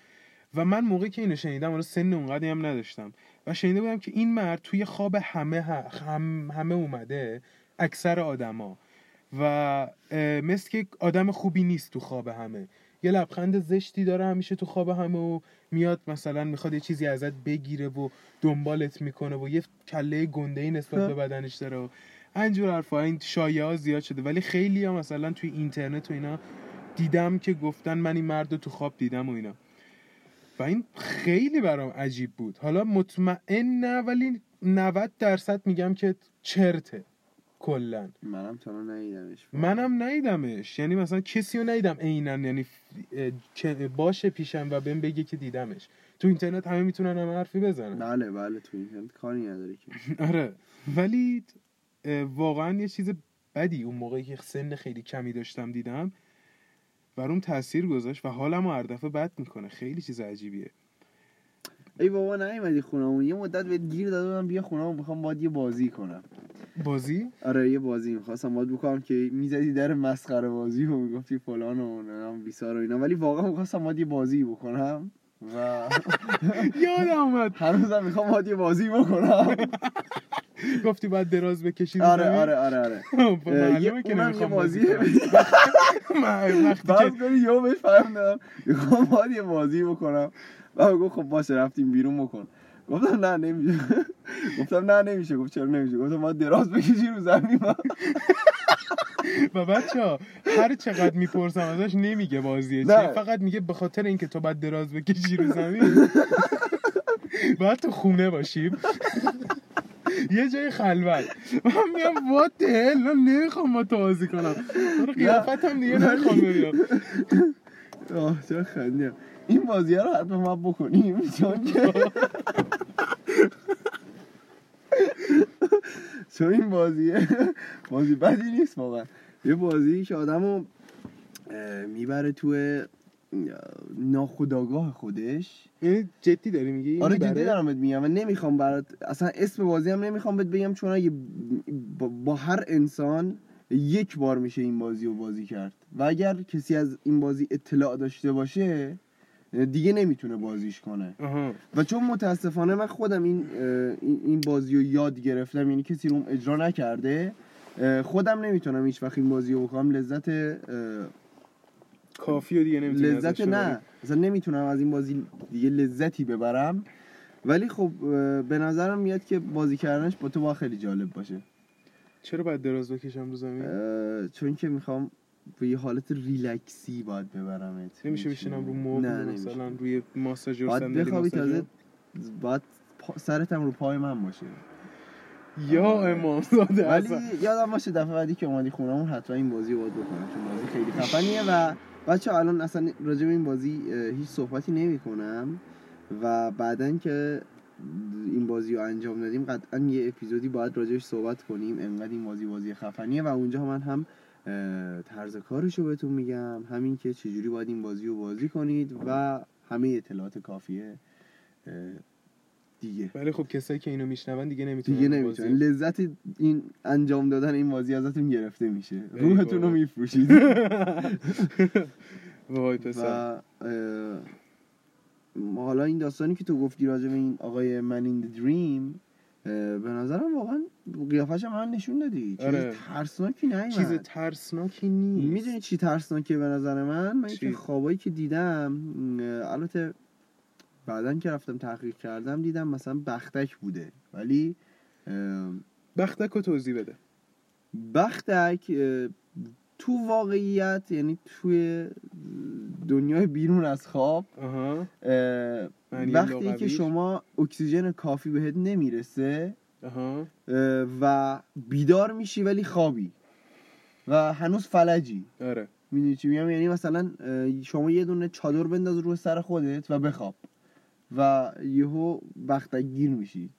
و من موقعی که اینو شنیدم حالا سن اونقدری هم نداشتم. و شنیده بودم که این مرد توی خواب همه هم همه اومده اکثر آدما. و مثل که آدم خوبی نیست تو خواب همه. یه لبخند زشتی داره همیشه تو خواب همه و میاد مثلا می‌خواد یه چیزی ازت بگیره و دنبالت می‌کنه و یه کله گنده ای نسبت به بدنش داره و اینجور حرفا. این شایعه ها زیاد شده. ولی خیلی ها مثلا توی اینترنت و اینا دیدم که گفتن من این مرد رو تو خواب دیدم و اینا. و این خیلی برام عجیب بود. حالا مطمئن نه ولی 90 درصد میگم که چرته. کلا. منم تا ندیدمش. منم ندیدمش. یعنی مثلا کسی رو ندیدم عینا. یعنی باشه پیشم و بهم بگه که دیدمش. تو اینترنت همه می‌تونن هم حرفی بزنن. بله بله تو اینترنت کاری نداره که. آره. ولی واقعا یه چیز بدی. اون موقعی که سن خیلی کمی داشتم دیدم برام تاثیر گذاشت و حالم رو هر دفعه بد می‌کنه. خیلی چیز عجیبیه. ای بابا نیومدی خونمون یه مدت بهت گیر داده بودم بیا خونمون می‌خوام باید یه بازی کنم. بازی؟ آره یه بازی می‌خواستم. باید بکنم که می‌زدی در مسخره بازی و می‌گفتی فلان و نمی‌دونم بیسار و اینا. ولی واقعا می‌خواستم باید یه بازی بکنم و یادم اومد. هنوزم می‌خوام باید یه بازی بکنم. گفتی باید دراز بکشی رو آره؟ آره آره آره. اه، معلومه یه- که نمی‌خوام یه بازی بعد کنی یهو بهش دادم می‌خوام باید یه بازی بکنم. و گفت خب باشه رفتیم بیرون بکن. گفتم نه نمیشه. گفتم نه نمیشه. گفت چرا نمیشه؟ گفتم باید دراز بکشی رو زمین. و بچه ها هر چقدر می‌پرسم ازش نمیگه بازیه. چیه فقط میگه به خاطر اینکه تو باید دراز بکشی رو زمین. باید تو خونه باشیم یه جای خلوت. من میگم وات هل من نمی‌خوام با تو بازی کنم. قیافت هم دیگه نمی‌خوام ببینم. آه چرا خندیم این بازی رو حتما ما بکنیم چون که چون این بازیه بازی بدی نیست واقعا. یه بازی که آدمو می‌بره تو ناخداگاه خودش. این جدی داری میگی؟ آره؟ جدی دارم بهت میگم. و نمی‌خوام برات اصلا اسم بازی هم نمی‌خوام بهت بگم چون اگه با, با هر انسان یک بار میشه این بازی رو بازی کرد. و اگر کسی از این بازی اطلاع داشته باشه دیگه نمی‌تونه بازیش کنه. و چون متاسفانه من خودم این این بازی رو یاد گرفتم یعنی کسی رو اجرا نکرده خودم نمی‌تونم هیچ وقت این بازی رو بکنم. لذت کافی و دیگه نمی‌تونی لذت نه. اصلا نمی‌تونم از این بازی دیگه لذتی ببرم. ولی خب به نظرم میاد که بازی کردنش با تو با خیلی جالب باشه. چرا باید دراز بکشم رو زمین؟ چون که می‌خوام به یه حالت ریلکسی باید ببرمت نمیشه بشینم رو نه نمیشه. مثلا روی ماساژور باید صندلی بخوابی تازه باید پا... سرتم رو پای من باشه. یا امام زاده ولی یادم باشه دفعه بعدی که اومدی خونمون حتما این بازی رو باید بکنم چون بازی خیلی خفنیه و بچه الان اصلا راجع به این بازی هیچ صحبتی نمی کنم و بعدا که این بازی رو انجام دادیم قطعا یه اپیزودی باید راجعش صحبت کنیم. انقدر این بازی بازی خفنیه و اونجا من هم طرز کارش رو بهتون میگم. همین که چجوری باید این بازی رو بازی کنید و همه اطلاعات کافیه دیگه. ولی خب کسایی که اینو میشنون دیگه نمی‌تونن دیگه نمی‌تونن. لذت این انجام دادن این بازی ازتون گرفته میشه. روحتون رو. میفروشید. وای پسر. و حالا این داستانی که تو گفتی راجع به این آقای من این دریم به نظرم واقعا قیافش هم من نشون دادی. چیز آره. ترسناکی نیومد. چیز ترسناکی نیست. می‌دونی چی ترسناکه به نظر من؟ من؟ که خوابایی که دیدم البته بعدا که رفتم تحقیق کردم دیدم مثلا بختک بوده. ولی بختک رو توضیح بده. بختک تو واقعیت یعنی توی دنیای بیرون از خواب اه، معنی وقتی که؟ شما اکسیژن کافی بهت نمی‌رسه اه، و بیدار میشی ولی خوابی. و هنوز فلجی. آره. می‌دونی چی میگم؟ یعنی مثلا شما یه دونه چادر بنداز روی سر خودت و بخواب. و یهو بختک گیر میشی.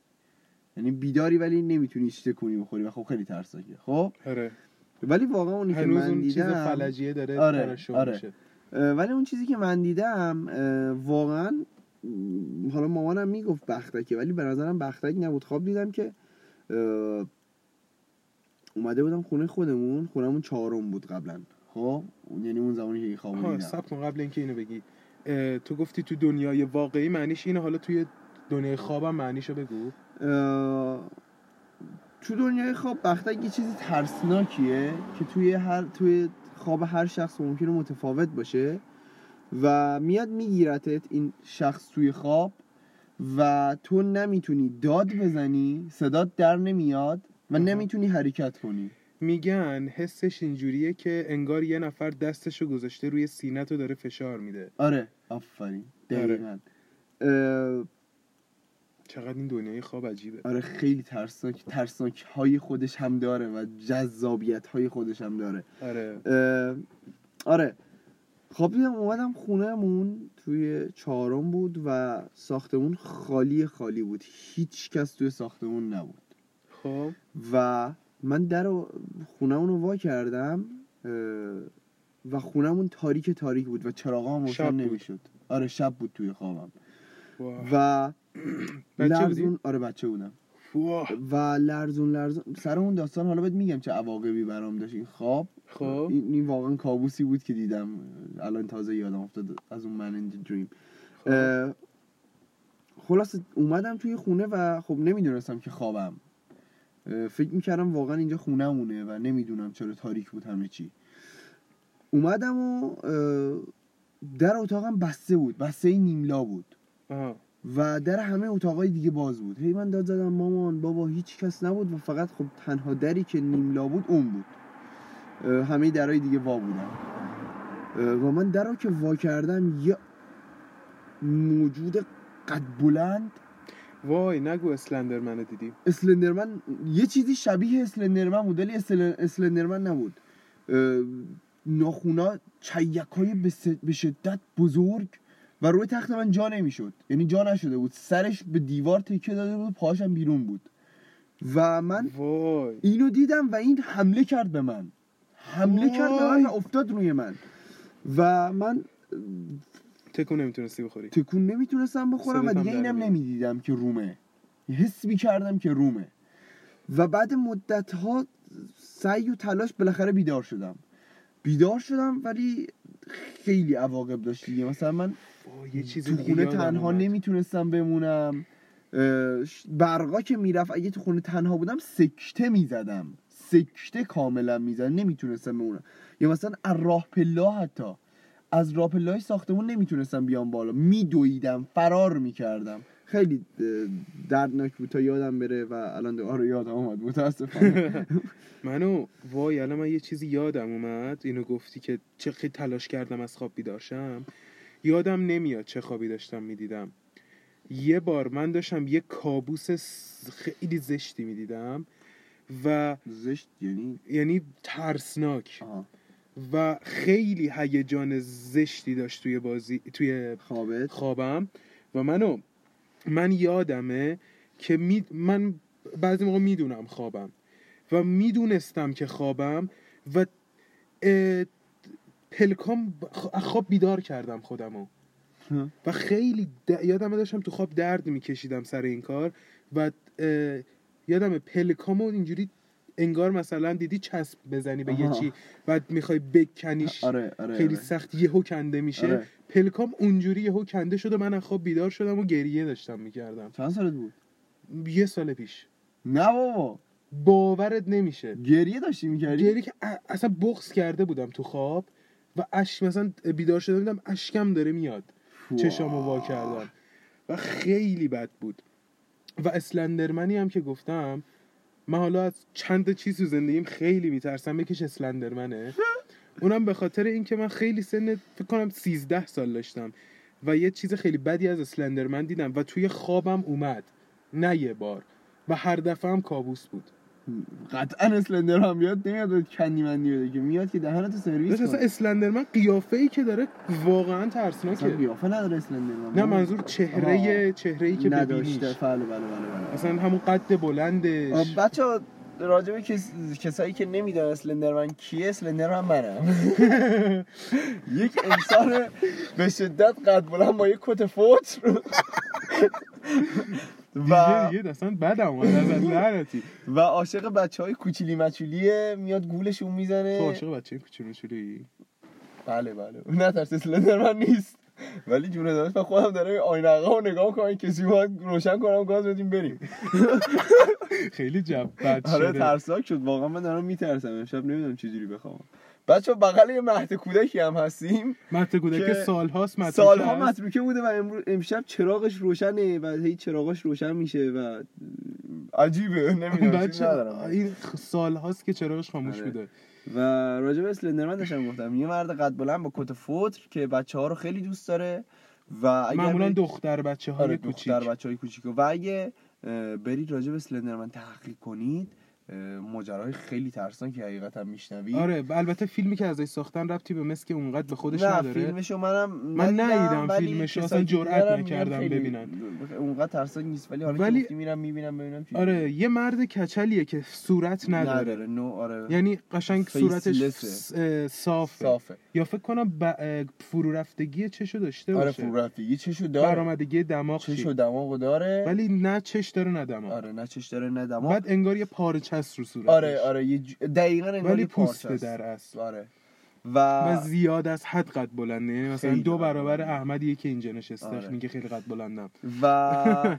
یعنی بیداری ولی نمی‌تونی هیچ تکونی بخوری و خب خیلی ترسناکه. خب؟ آره. ولی واقعا اونی که من اون چیز دیدم فلجیه داره آره، آره. میشه. ولی اون چیزی که من دیدم واقعا حالا مامانم می‌گفت بختکه ولی به نظرم بختک نبود. خواب دیدم که اومده بودم خونه خودمون. خونمون چهارم بود قبلا. خب؟ اون- یعنی اون زمانی که خواب آها دیدم. سب کن قبل اینکه اینو بگی. تو گفتی تو دنیای واقعی معنیش اینه حالا توی دنیای خوابم معنیشو بگو. تو دنیای خواب بختک یه چیزی ترسناکیه که توی هر توی خواب هر شخص ممکنه متفاوت باشه و میاد میگیرتت این شخص توی خواب و تو نمی‌تونی داد بزنی صدات در نمیاد و. نمی‌تونی حرکت کنی میگن حسش اینجوریه که انگار یه نفر دستشو گذاشته روی سینت و داره فشار میده آره آفرین آره. دقیقا اه، چقدر این دنیای خواب عجیبه. آره خیلی ترسناک ترسناک های خودش هم داره و جذابیت های خودش هم داره. آره. آره. خوابیدم اومدم خونهمون توی چهارم بود و ساختمون خالی خالی بود. هیچ کس توی ساختمون نبود. خب. و من در خونمون رو وا کردم و خونمون تاریک تاریک بود و چراغا هم روشن. نمی‌شد. آره شب بود توی خوابم. واه. و بچه لرزون؟ آره بچه بودم. واه. و لرزون لرزون. سر اون داستان حالا بهت میگم چه عواقبی برام داشت. این خواب خب. این, این واقعا کابوسی بود که دیدم. الان تازه یادم افتاد از اون من این دریم. خب. خلاص اومدم توی خونه و خب نمی‌دونستم که خوابم. فکر می‌کردم واقعا اینجا خونهمونه و نمی‌دونم چرا تاریک بود همه چی. اومدم و در اتاقم بسته بود. بسته نیملا بود. و در همه اتاقای دیگه باز بود. هی من داد زدم مامان بابا هیچ کس نبود و فقط خب تنها دری که نیملا بود اون بود. همه درهای دیگه وا بودن. و من در رو که وا کردم یه موجود قد بلند. وای نگو اسلندرمنو دیدی. اسلندرمن یه چیزی شبیه اسلندرمن بود ولی اسل- اسلندرمن نبود. ناخونا چیک های به شدت بزرگ و روی تخت من جا نمی‌شد. یعنی جا نشده بود. سرش به دیوار تکیه داده بود پاهاشم بیرون بود. و من وای. اینو دیدم و این حمله کرد به من. حمله وای. کرد به من و افتاد روی من. و من تکون نمی‌تونستی بخوری. تکون نمی‌تونستم بخورم و دیگه اینم. نمی‌دیدم که رومه. حس می‌کردم که رومه. و بعد مدت ها سعی و تلاش بالاخره بیدار شدم. بیدار شدم ولی خیلی عواقب داشت دیگه. مثلا من یه چیز تو خونه تنها. نمی‌تونستم بمونم. برقا که می‌رفت اگه تو خونه تنها بودم سکته می‌زدم. سکته کاملا می‌زدم. نمی‌تونستم بمونم. یا مثلا از راه پلا حتی. از راه پلای ساختمون نمی‌تونستم بیام بالا. میدویدم فرار می‌کردم. خیلی دردناک بود تا یادم بره و الان دو- آره یادم اومد. متاسفانه منو وای الان من یه چیزی یادم اومد. اینو گفتی که چه خیلی تلاش کردم از خواب بیدار شم. یادم نمیاد چه خوابی داشتم می‌دیدم. یه بار من داشتم یه کابوس خیلی زشتی می‌دیدم و زشت یعنی؟ یعنی ترسناک. آها. و خیلی هیجان زشتی داشت توی بازی توی خوابت؟ خوابم. و منو من یادمه که می من بعضی موقع می‌دونم خوابم و می‌دونستم که خوابم و پلکام خواب بیدار کردم خودمو. و خیلی د... یادم داشتم تو خواب درد میکشیدم سر این کار و اه، یادم پلکامو اینجوری انگار مثلا دیدی چسب بزنی به یه آها. چی و می‌خوای بکنیش. آره آره خیلی آره. سخت یهو کنده میشه. آره. پلکام اونجوری یهو کنده شد و من از خواب بیدار شدم و گریه داشتم می‌کردم. چند سالت بود؟ یه سال پیش. نه بابا. باورت نمیشه. گریه داشتی می‌کردی؟ گریه که ا- اصلا بغض کرده بودم تو خواب. و اش مثلا بیدار شده بودم اشکم داره میاد. چشامو وا کردم. و خیلی بد بود. و اسلندرمنی هم که گفتم من حالا از چند چیز تو زندگیم خیلی میترسم یکیش اسلندرمنه. اونم به خاطر اینکه من خیلی سن فکر کنم 13 سال داشتم. و یه چیز خیلی بدی از اسلندرمن دیدم و توی خوابم اومد. نه یه بار. و هر دفعه هم کابوس بود. قطعا اسلندر هم بیاد نمیاد به کندی مندی بده که میاد که دهنتو سرویس داشت اصلا کنه. اسلندرمن قیافه ای که داره واقعا اصلا ترسناکه قیافه نداره اسلندر نه منظور چهره. چهره ای که ببینیش. نداشته بله بله بله بله. مثلا همون قد بلندش. بچه راجب کس... کسایی که نمی‌دونن اسلندرمن کیه اسلندرمن منم. یک انسان به شدت قد بلند با یک کت فوت. و دیگه اصلا بدم اومد از لعنتی و عاشق بچه های کوچیلی مچولیه میاد گولشون می‌زنه. تو عاشق بچه کوچولو چولی بله بله. نه ترس اسلندرمن نیست. ولی جون داداش من خودم این آینه رو نگاه کنم کسی اومد روشن کنم گاز بدیم بریم. خیلی جب بد آره شده. ترسناک شد واقعا من دارم میترسم. امشب نمی‌دونم چجوری بخوام بچه بغل یه مهد کودکی هم هستیم مت کودک که سالهاست مت سالها متروکه بوده و امروز امشب چراغش روشنه و هی چراغاش روشن میشه و عجیبه نمی‌دونم این سال هاست که چراغش خاموش آره. بوده. و راجع به اسلندرمن داشتم گفتم یه مرد قد بلند با کت فوتر که بچه ها رو خیلی دوست داره و اگر معمولا دختر بچه های آره کوچیک دختر بچه های کوچیک و اگه برید راجع به اسلندرمن تحقیق کنید اه، ماجراهای خیلی ترسناکی حقیقتا میشنوید آره البته فیلمی که ازش ساختن ربطی به که اونقدر به خودش نه نداره. فیلمشو منم من ندیدم کسایی اصلا که جرئت نکردم ببینن. اونقدر ترسناک نیست ولی حالا ولی-. که میرم می‌بینم ببینم چی آره یه مرد کچلیه که صورت نداره, نداره نو آره. یعنی قشنگ صورتش اه، صافه. صافه. یا فکر کنم ب... فرو رفتگی چشو داشته آره باشه. فرو رفتگی چشو داره. برآمدگی دماغ چشو چی؟ دماغو داره. ولی نه چش داره نه دماغ. آره نه چش داره نه دماغ. بعد انگار یه پارچه است رو صورتش. آره آره یه ج... دقیقاً ولی پوسته است. در اصل. آره. و, و زیاد از حد قد بلنده یعنی مثلا دو برابر. احمدیه که اینجا نشسته آره. میگه خیلی قد بلندم. و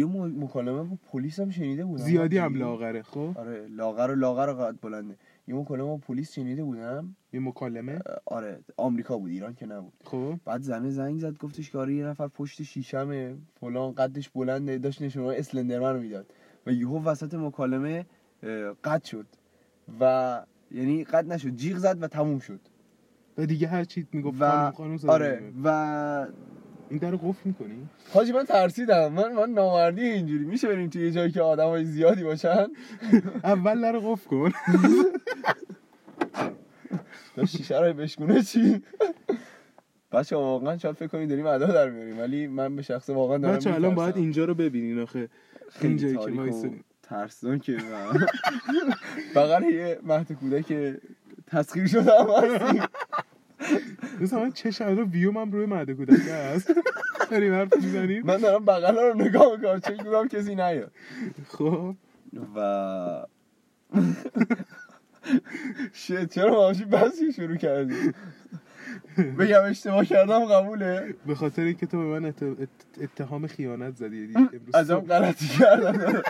یه مکالمه با پلیس هم شنیده بودم. زیادی هم. لاغره خب؟ آره لاغر و لاغر و قد بلنده. یه مکالمه با پلیس شنیده بودم. یه مکالمه؟ آره آمریکا بود ایران که نبود. خب؟ بعد زنه زنگ زد گفتش که آره یه نفر پشت شیشمه فلان قدش بلنده داشت نشونه اسلندرمن می‌داد. و یهو وسط مکالمه قد شد. و یعنی قد نشد جیغ زد و تموم شد. و دیگه هر چی می‌گفت و خانم آره. و این در قفل می‌کنی؟ حاجی من ترسیدم. من من نامردی اینجوری. میشه بریم توی یه جایی که آدمای زیادی باشن؟ اول در قفل کن. شیشه رو بشکونه چی؟ بچه واقعا شاید فکر کنید داریم ادا در میاریم ولی من به شخص واقعا دارم بچه الان. باید اینجا رو ببینین آخه. که تاریک و. ترسناکه و بغل یه مهد کودک تسخیر شده هم هستیم. مثلا من چشم رو ویوم هم روی معده کودک هست. داریم حرف می‌زنیم؟ من دارم بغل رو نگاه می‌کنم چه می‌کنم کسی نیاد. خب. و شت چرا ماشی بسی شروع کردی بگم اشتباه کردم قبوله. به خاطر اینکه تو به من ات- ات- اتهام خیانت زدی امروز ازم. غلطی کردم.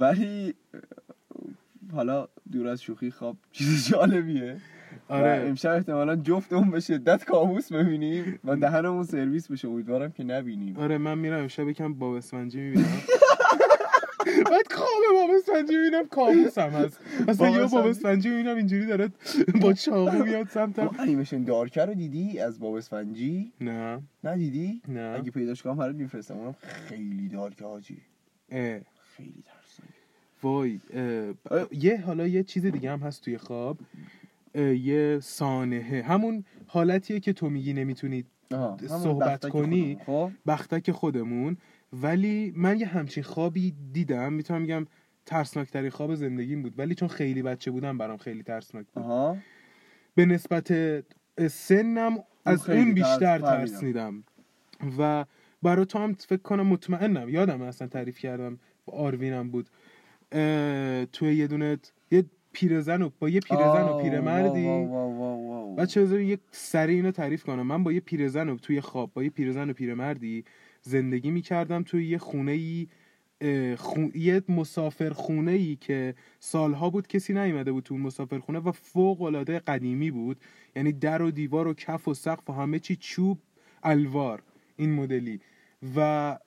ولی حالا دور از شوخی خواب چیز جالبیه. آره. امشب احتمالا جفتمون به شدت کابوس ببینیم و دهنمون سرویس بشه. امیدوارم که نبینیم. آره من میرم امشب یکم باب اسفنجی می‌بینم. بعد خواب باب اسفنجی می‌بینم کابوس هم هست. اصلا باب یه باب اسفنجی؟ اسفنجی می‌بینم اینجوری داره با چاقو میاد سمتم. انیمیشن دارکر رو دیدی از باب اسفنجی نه ندیدی نه. اگه پیداش کنم برات میفرستم. اونم خیلی دارکه حاجی. خیلی ترسناک. وای یه حالا یه چیز دیگه هم هست توی خواب. یه سانحه. همون حالتیه که تو میگی نمی‌تونی آها، همون صحبت کنی. خب. بختک خودمون. ولی من یه همچین خوابی دیدم می‌تونم بگم ترسناکترین خواب زندگیم بود ولی چون خیلی بچه بودم برام خیلی ترسناک بود. آها. به نسبت سنم از اون بیشتر ترس-. ترسیدم و برای تو هم فکر کنم مطمئنم یادم اصلا تعریف کردم با آروینم بود. توی یه دونه یه پیرزن و با یه پیرزن و پیرمردی. بچه بذار یک سری اینو تعریف کنم. من با یه پیرزن و توی خواب با یه پیرزن و پیرمردی زندگی می‌کردم توی یه خونه ای خو... یه مسافر خونه ای که سالها بود کسی نیومده بود تو مسافر خونه و فوق العاده قدیمی بود. یعنی در و دیوار و کف و سقف و همه چی چوب الوار این مدلی. و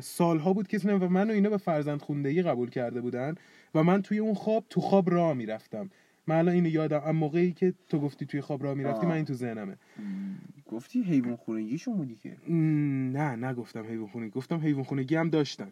سالها بود کسی و من و اینا به فرزند خوندگی قبول کرده بودن و من توی اون خواب تو خواب راه می‌رفتم. من الان اینو یادم اما موقعی که تو گفتی توی خواب راه می‌رفتی. من این تو ذهنمه. گفتی حیوان خونگیشون بودی که؟ م، نه نگفتم حیوان خونگی گفتم حیوان خونگی هم داشتن.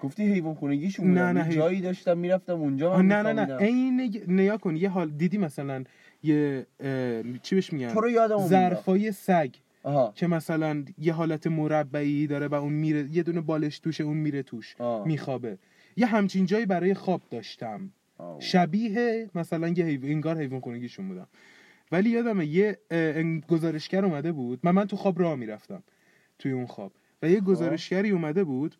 گفتی حیوان خونگیشون نه، بودن. نه، حیوان- جایی داشتم می‌رفتم اونجا من نه نه نه. عین نیا کن. یه حال دیدی مثلا یه اه، چی بهش میگن؟ تو رو یادم. ظرفای سگ. آها. که مثلا یه حالت مربعی داره و اون میره یه دونه بالش توشه اون میره توش. آه. میخوابه. یه همچین جایی برای خواب داشتم. شبیه مثلا یه حیوان انگار حیوان خونگیشون بودم. ولی یادمه یه گزارشگر اومده بود. من من تو خواب راه می‌رفتم توی اون خواب. و یه گزارشگری اومده بود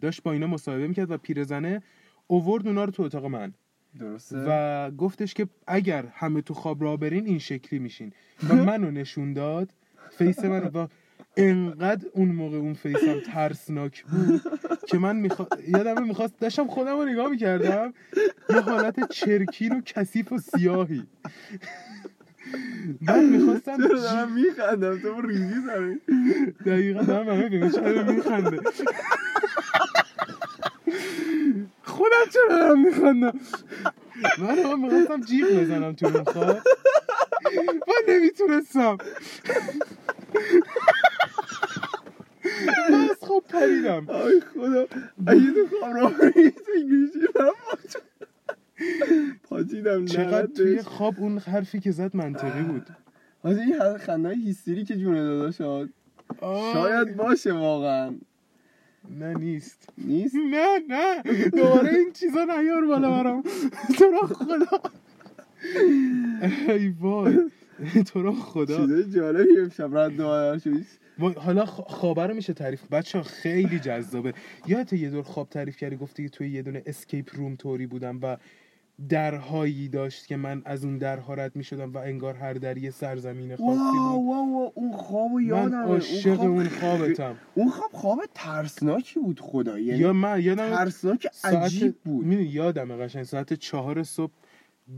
داشت با اینا مصاحبه می‌کرد و پیرزنه آورد اونا رو تو اتاق من. درسته. و گفتش که اگر همه تو خواب راه برین این شکلی میشین. و منو نشون داد face من و انقدر اون موقع اون face م ترسناک بود که من میخوا... یادم می‌خواست داشتم خودم رو نگاه می‌کردم یه حالت چرکین و کثیف و سیاهی. من می‌خواستم چرا دارم میخندم؟ تو ریزی زمین دقیقا دارم همه ببین چرا میخنده؟ خودم چرا دارم میخندم؟ من هم می‌خواستم جیغ بزنم تو اون خواب من نمی‌تونستم. من از خواب پریدم. آی خدا. اگه تو خواب را گوشی من پاچیدم چقدر توی. خواب اون حرفی که زد منطقی بود. حاجی این خنده هیستری که جونه دادا شد. شاید باشه واقعا. نه نیست. نیست؟ نه نه. دوباره این چیزا نیار بالا برام. تو را خدا. ای وای. تو را خدا. چیزای جالبی امشب رد و شدی وای، حالا خ- خوابه رو میشه تعریف بچه خیلی جذابه. یادت یه دور خواب تعریف کردی گفتی که توی یه دونه اسکیپ روم توری بودم و درهایی داشت که من از اون درها رد می‌شدم و انگار هر در یه سرزمین خاصی بود. واو واو اون خوابو یادم من عاشق اون خوابتم. اون خواب خواب ترسناکی بود خدا یعنی یا من یادم ترسناک ساعت عجیب بود. یادمه قشنگ. ساعت چهار صبح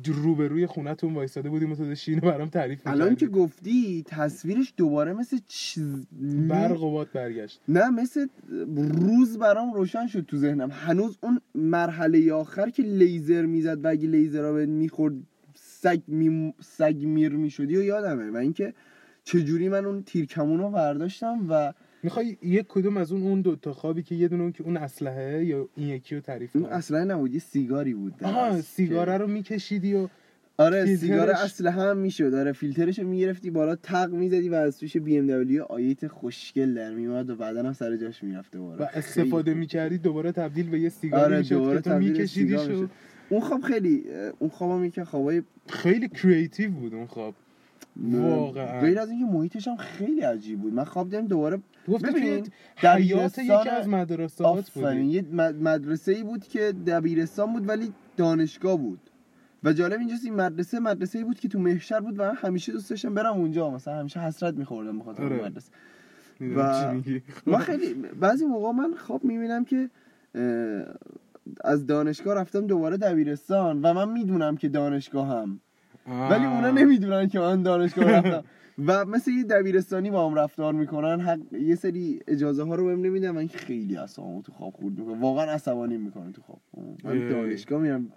روبروی خونتون وایساده بودیم و داشتی اینو برام تعریف الان که. گفتی تصویرش دوباره مثل چیز برق و باد برگشت. نه مثل روز برام روشن شد تو ذهنم. هنوز اون مرحله آخر که لیزر می‌زد و اگه لیزر به می‌خورد سگ, می... سگ میر می‌شدی و یادمه. و اینکه چجوری من اون تیرکمون رو برداشتم و می‌خوای یک کدوم از اون اون دو تا خوابی که یه دونه اون که اون اسلحه یا این یکی رو تعریف اون کنی؟ اصلا نبود یه سیگاری بود آها سیگاره رو میکشیدی و آره فیلترش- سیگار اسلحه هم می‌شد آره فیلترش رو می‌گرفتی بالا تق می‌زدی و از توش بی ام دبلیو آیت خوشگل در میومد و بعدا هم سر جاش می‌رفته و استفاده می‌کردی دوباره تبدیل به یه سیگاری آره می‌شد دوباره که تو میکشیدیش سیگار. اون خواب خیلی اون خوابم یکی خوابای خیلی کریتیو بود اون خواب. واقعا. غیر از اینکه محیطش هم خیلی عجیب بود من خواب دیدم دوباره گفتی ببین، توی در حیات یکی از مدرسات بودی یه مد- مدرسه ای بود که دبیرستان بود ولی دانشگاه بود و جالب اینجاست این مدرسه مدرسه ای بود که تو محشر بود و من همیشه دوست داشتم برم اونجا مثلا همیشه حسرت میخوردم بخاطر آره. مدرسه و-. ما خیلی بعضی موقع من خواب می‌بینم که از دانشگاه رفتم دوباره دبیرستان و من می‌دونم که دانشگاه هم ولی اونا آه. نمی‌دونن که من دانشگاه رفتم. و مثل یه دبیرستانی با هم رفتار می‌کنن حق یه سری اجازه ها رو بهم نمیدن. این خیلی اصلا تو خواب خورد می‌کنه واقعا عصبانی می‌کنه تو خواب. من اه. دانشگاه میرم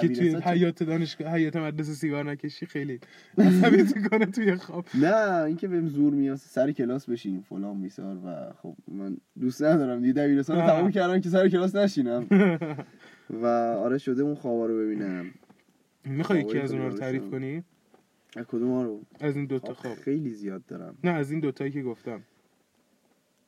که توی حیات دانشگاه حیات مدرسه سیگار نکشی خیلی عصبیت می‌کنه توی خواب. نه اینکه بهم زور میاد سر کلاس بشین فلان بیسار. و خب من دوست ندارم. دیگه دبیرستان آه. تموم کردم که سر کلاس نشینم. و آره شده اون خوابا رو ببینم. می‌خوای یکی از اونها رو تعریف. کنی؟ از کدوم ها رو؟ از این دوتا خواب خواب خیلی زیاد دارم. نه از این دوتایی که گفتم.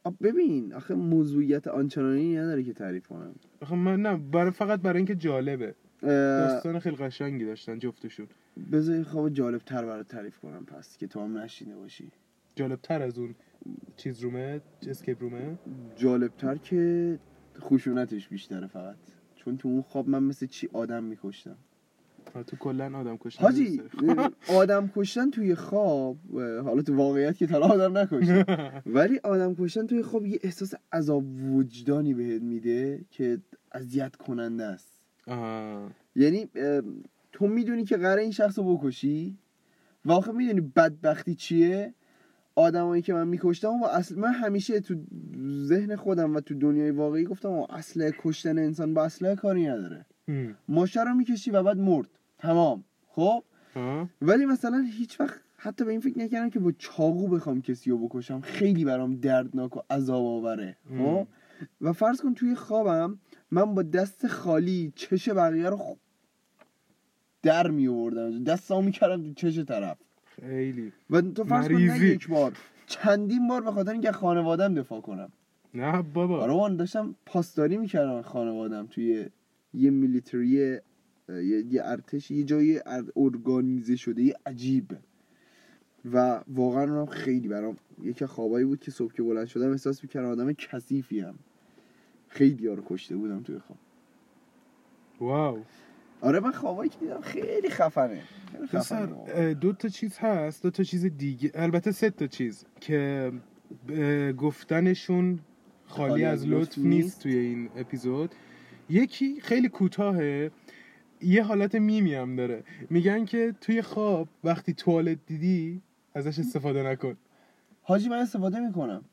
آ، ببین آخه موضوعیت آنچنانی نداره که تعریف کنم. آخه من نه برای فقط برای اینکه جالبه. داستان خیلی قشنگی داشتن جفتشون. بذار خواب جالب تر برات تعریف کنم پس که تو هم نشینه باشی. جالب تر از اون چیز رومه اسکیپ رومه؟ جالب تر که خشونتش بیشتره فقط. چون تو اون خواب من مثل چی آدم میکشتم. تو کلا آدم کشتن حاجی. آدم کشتن توی خواب حالا تو واقعیت که تا حالا آدم نکشتم ولی آدم کشتن توی خواب یه احساس عذاب وجدانی بهت میده که اذیت کننده است آه. یعنی تو می‌دونی که قراره این شخص رو بکشی و آخه می‌دونی بدبختی چیه آدمایی که من میکشتم و اصل من همیشه تو ذهن خودم و تو دنیای واقعی گفتم آقا اصل کشتن انسان با اصله کاری نداره. ماشه رو می‌کشی و بعد مرد تمام. خب. ولی مثلا هیچ وقت حتی به این فکر نکردم که با چاقو بخوام کسی رو بکشم. خیلی برام دردناک و عذاب آوره. خب. و فرض کن توی خوابم من با دست خالی چش بقیه رو خ- در می آوردم دستامو می‌کردم تو چش طرف. خیلی. و تو فرض کن نه. یک بار چندین بار به خاطر اینکه خانوادم دفاع کنم. نه بابا. آره من داشتم پاسداری می‌کردم خانوادم توی یه میلیتری یه, یه ارتش یه جای ار- ارگانیزه شده یه عجیب. و واقعا اونم خیلی برام یکی خوابایی بود که صبح که بلند شدم احساس می‌کردم آدم کثیفی هم خیلی ها رو کشته بودم توی خواب. واو. آره من خوابایی که دیدم خیلی خفنه. خیلی خفنه دو تا چیز هست دو تا چیز دیگه. البته سه تا چیز که گفتنشون خالی از لطف نیست. توی این اپیزود. یکی خیلی کوتاهه یه حالت میمی هم داره. میگن که توی خواب وقتی توالت دیدی ازش استفاده نکن. حاجی من استفاده می‌کنم.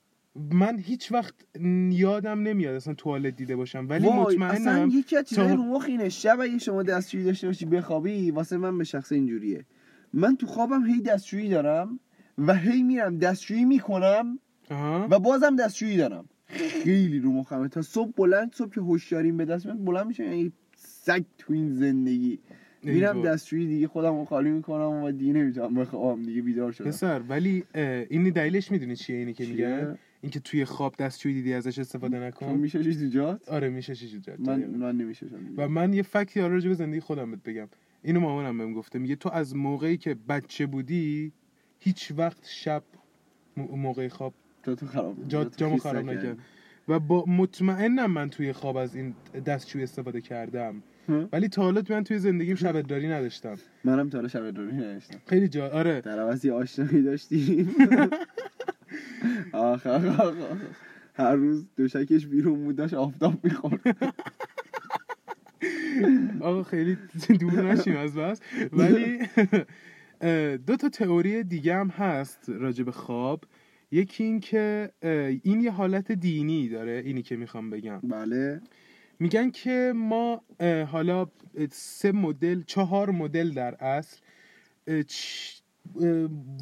من هیچ وقت یادم نمیاد اصلا توالت دیده باشم ولی وای اصلا مطمئنم یکی از چیزای تا- رو مخ اینه. شب اگه شما دستشویی داشته باشی بخوابی واسه من به شخص اینجوریه. من تو خوابم هی دستشویی دارم و هی میرم دستشویی می‌کنم. و بازم دستشویی دارم. خیلی رو مخمه. تا صبح بلند صبح که هوشیاریم به دست میاد بلند میشه یعنی سگ تو این زندگی. میرم. دستشویی دیگه خودم رو خالی می‌کنم و دیگه نمی‌تونم بخوابم دیگه بیدار شدم. پسر ولی این دلیلش می‌دونی چیه اینی که؟ میگن؟ اینکه توی خواب دستشویی دیدی ازش استفاده تو نکن؟ میشه چیز تو جات؟ آره میشه جد من من نمیشه و من یه فکتی آره راجع به زندگی خودم بهت بگم. اینو مامانم بهم گفته. میگه تو از موقعی که بچه بودی هیچ وقت شب موقع خواب تو تو خراب جا جامو خراب. نکرد و با مطمئنم من توی خواب از این دستشویی استفاده کردم؟ ولی تا حالا من توی زندگیم شبداری نداشتم. منم تا حالا شب داری نداشتم. خیلی جا آره. در عوض یه آشنایی داشتیم. آخ آخ. هر روز دوشکش بیرون بود داشت آفتاب می‌خورد. آقا خیلی دور نشیم از بس ولی دو تا تئوری دیگه هم هست راجع به خواب. یکی این که این یه حالت دینی داره اینی که می‌خوام بگم. بله. میگن که ما حالا سه مدل چهار مدل در اصل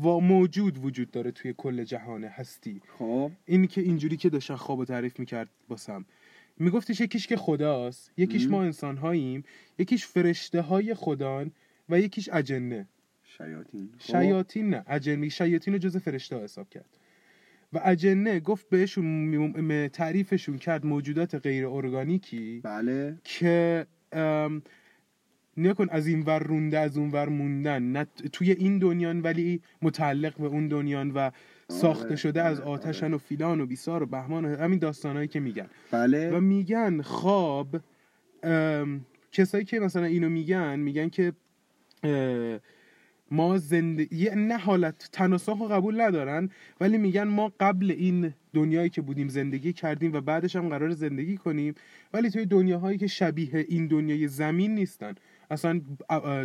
و موجود وجود داره توی کل جهان هستی. خب. این که اینجوری که داشتن خواب و تعریف می‌کرد باسم میگفتش یکیش که خداست یکیش. ما انسان هاییم یکیش فرشته های خدان و یکیش اجنه. شیاطین. خب. شیاطین نه اجنه. شیاطین رو جز فرشته ها حساب کرد. و اجنه گفت بهشون تعریفشون کرد موجودات غیر ارگانیکی بله. که ام، نیا کن از این ور رونده از اون ور موندن. نه توی این دنیان ولی متعلق به اون دنیان و ساخته آره، شده از آره، آتشن آره. و فیلان و بیسار و بهمان و همین داستانهایی که میگن. و بله میگن خواب کسایی که مثلا اینو میگن میگن که ما زندگی نه حالت تناسخ رو قبول ندارن ولی میگن ما قبل این دنیایی که بودیم زندگی کردیم و بعدش هم قرار زندگی کنیم ولی توی دنیاهایی که شبیه این دنیای زمین نیستن اصلا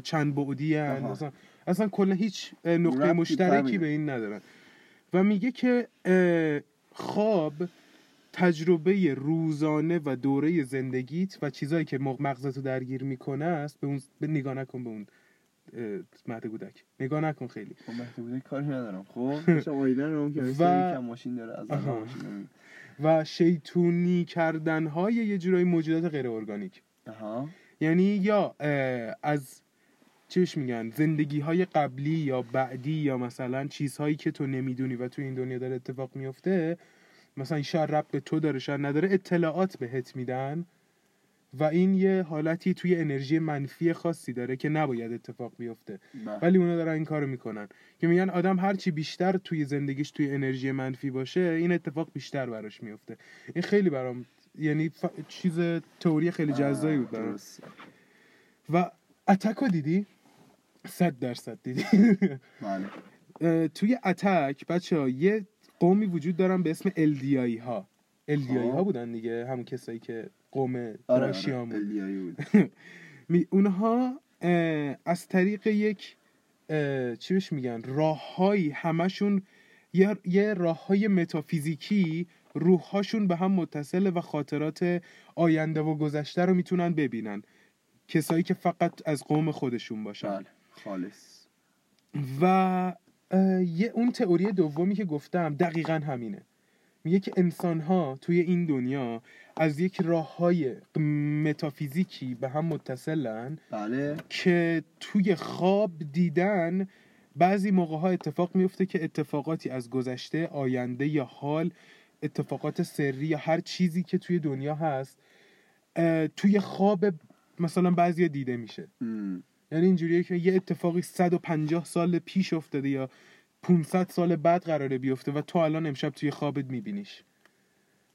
چند بعدی. اصلا اصلا کلا هیچ نقطه مشترکی. به این ندارن و میگه که خواب تجربه روزانه و دوره زندگیت و چیزایی که مغ- مغزتو درگیر می‌کنه است به اون به نگاه نکن به اون مهد کودک. نگاه نکن خیلی. خب مهدی کاری ندارم. خب شما آیدن رو که و- ماشین داره از. ماشین و شیطونی کردن های یه جورایی موجودات غیر ارگانیک. آها. یعنی یا از بهش میگن؟ زندگی های قبلی یا بعدی یا مثلا چیزهایی که تو نمی‌دونی و تو این دنیا داره اتفاق میفته مثلا شاید رب به تو داره شاید نداره اطلاعات بهت میدن. و این یه حالتی توی انرژی منفی خاصی داره که نباید اتفاق بیفته. بله. ولی اونا دارن این کارو می‌کنن. که میگن آدم هرچی بیشتر توی زندگیش توی انرژی منفی باشه این اتفاق بیشتر براش میفته این خیلی برام یعنی ف... چیز تئوری خیلی جذابی بود برام. و اتک رو دیدی؟ صد درصد دیدی. بله. توی اتک بچه ها یه قومی وجود دارن به اسم الدیایی ها. الدیایی ها خب. بودن دیگه همون کسایی که قوم داشیامون آره. بود. اونها از طریق یک چی بهش میگن؟ راههایی همشون یه, یه راه های متافیزیکی روحهاشون به هم متصله و خاطرات آینده و گذشته رو می‌تونن ببینن. کسایی که فقط از قوم خودشون باشن. بله خالص. و یه اون تئوری دومی که گفتم دقیقا همینه. میگه که انسان ها توی این دنیا از یک راه های متافیزیکی به هم متصلن بله که توی خواب دیدن بعضی موقع ها اتفاق میفته که اتفاقاتی از گذشته آینده یا حال اتفاقات سری یا هر چیزی که توی دنیا هست توی خواب مثلا بعضی دیده میشه. یعنی اینجوریه که یه اتفاقی 150 سال پیش افتاده یا 500 سال بعد قراره بیفته و تو الان امشب توی خوابت میبینیش.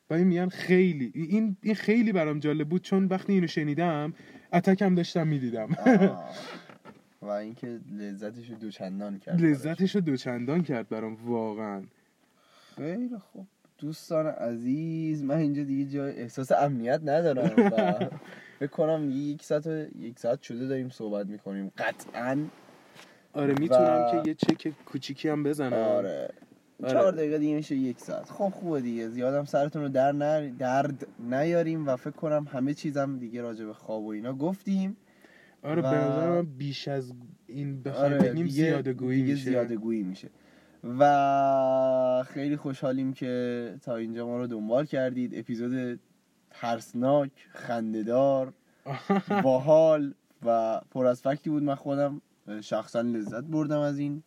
و این میگن خیلی این این خیلی برام جالب بود چون وقتی اینو شنیدم اتک هم داشتم می‌دیدم. و اینکه لذتش رو دوچندان کرد لذتش رو دوچندان کرد برام واقعا. خیلی خوب. دوستان عزیز من اینجا دیگه جای احساس امنیت ندارم و فکر کنم دیگه یک ساعت یک ساعت شده داریم صحبت می‌کنیم. قطعا آره می‌تونم و- که یه چک کوچیکی هم بزنم. آره. آره. چهار دقیقه دیگه میشه یک ساعت. خب خوبه دیگه. زیادم سرتون رو در نر... درد نیاریم و فکر کنم همه چیزم دیگه راجع به خواب و اینا گفتیم. آره و- به نظر من بیش از این بخوایم آره بگیم زیاده گویی میشه. زیاده گویی میشه. و خیلی خوشحالیم که تا اینجا ما رو دنبال کردید. اپیزود ترسناک خندهدار باحال و پر از فکتی بود من خودم. شخصا لذت بردم از این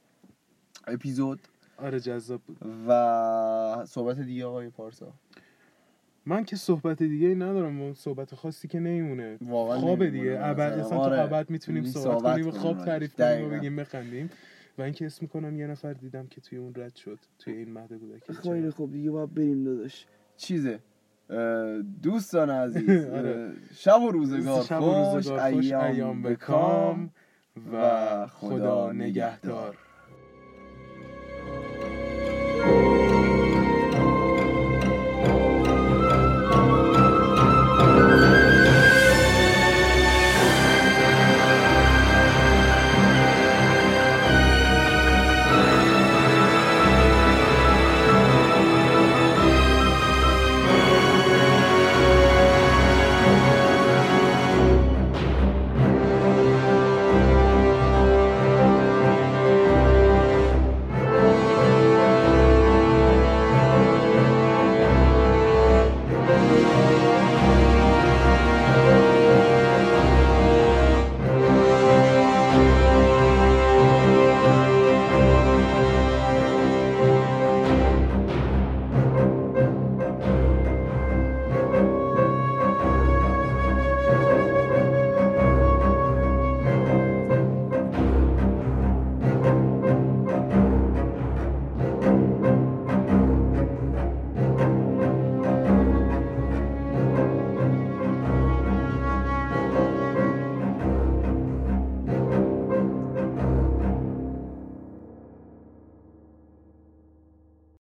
اپیزود. آره جذاب بود. و صحبت دیگه آقای پارسا. من که صحبت دیگه ای ندارم اون صحبت خاصی که نمیمونه. واقعا خواب نمی‌مونه دیگه. ابد. اصلا آره. تا ابد می‌تونیم صحبت صحبت کنیم و خواب. تعریف کنیم و. بگیم بخندیم. و اینکه اسم می‌کنم یه نفر دیدم که توی اون رد شد توی این مهد کودکی خیلی خوب دیگه باید بریم داداش. چیزه؟ دوستان عزیز آره. شب و روزگار. شب و خوش روزگار خوش ایام به کام. و خدا نگهدار.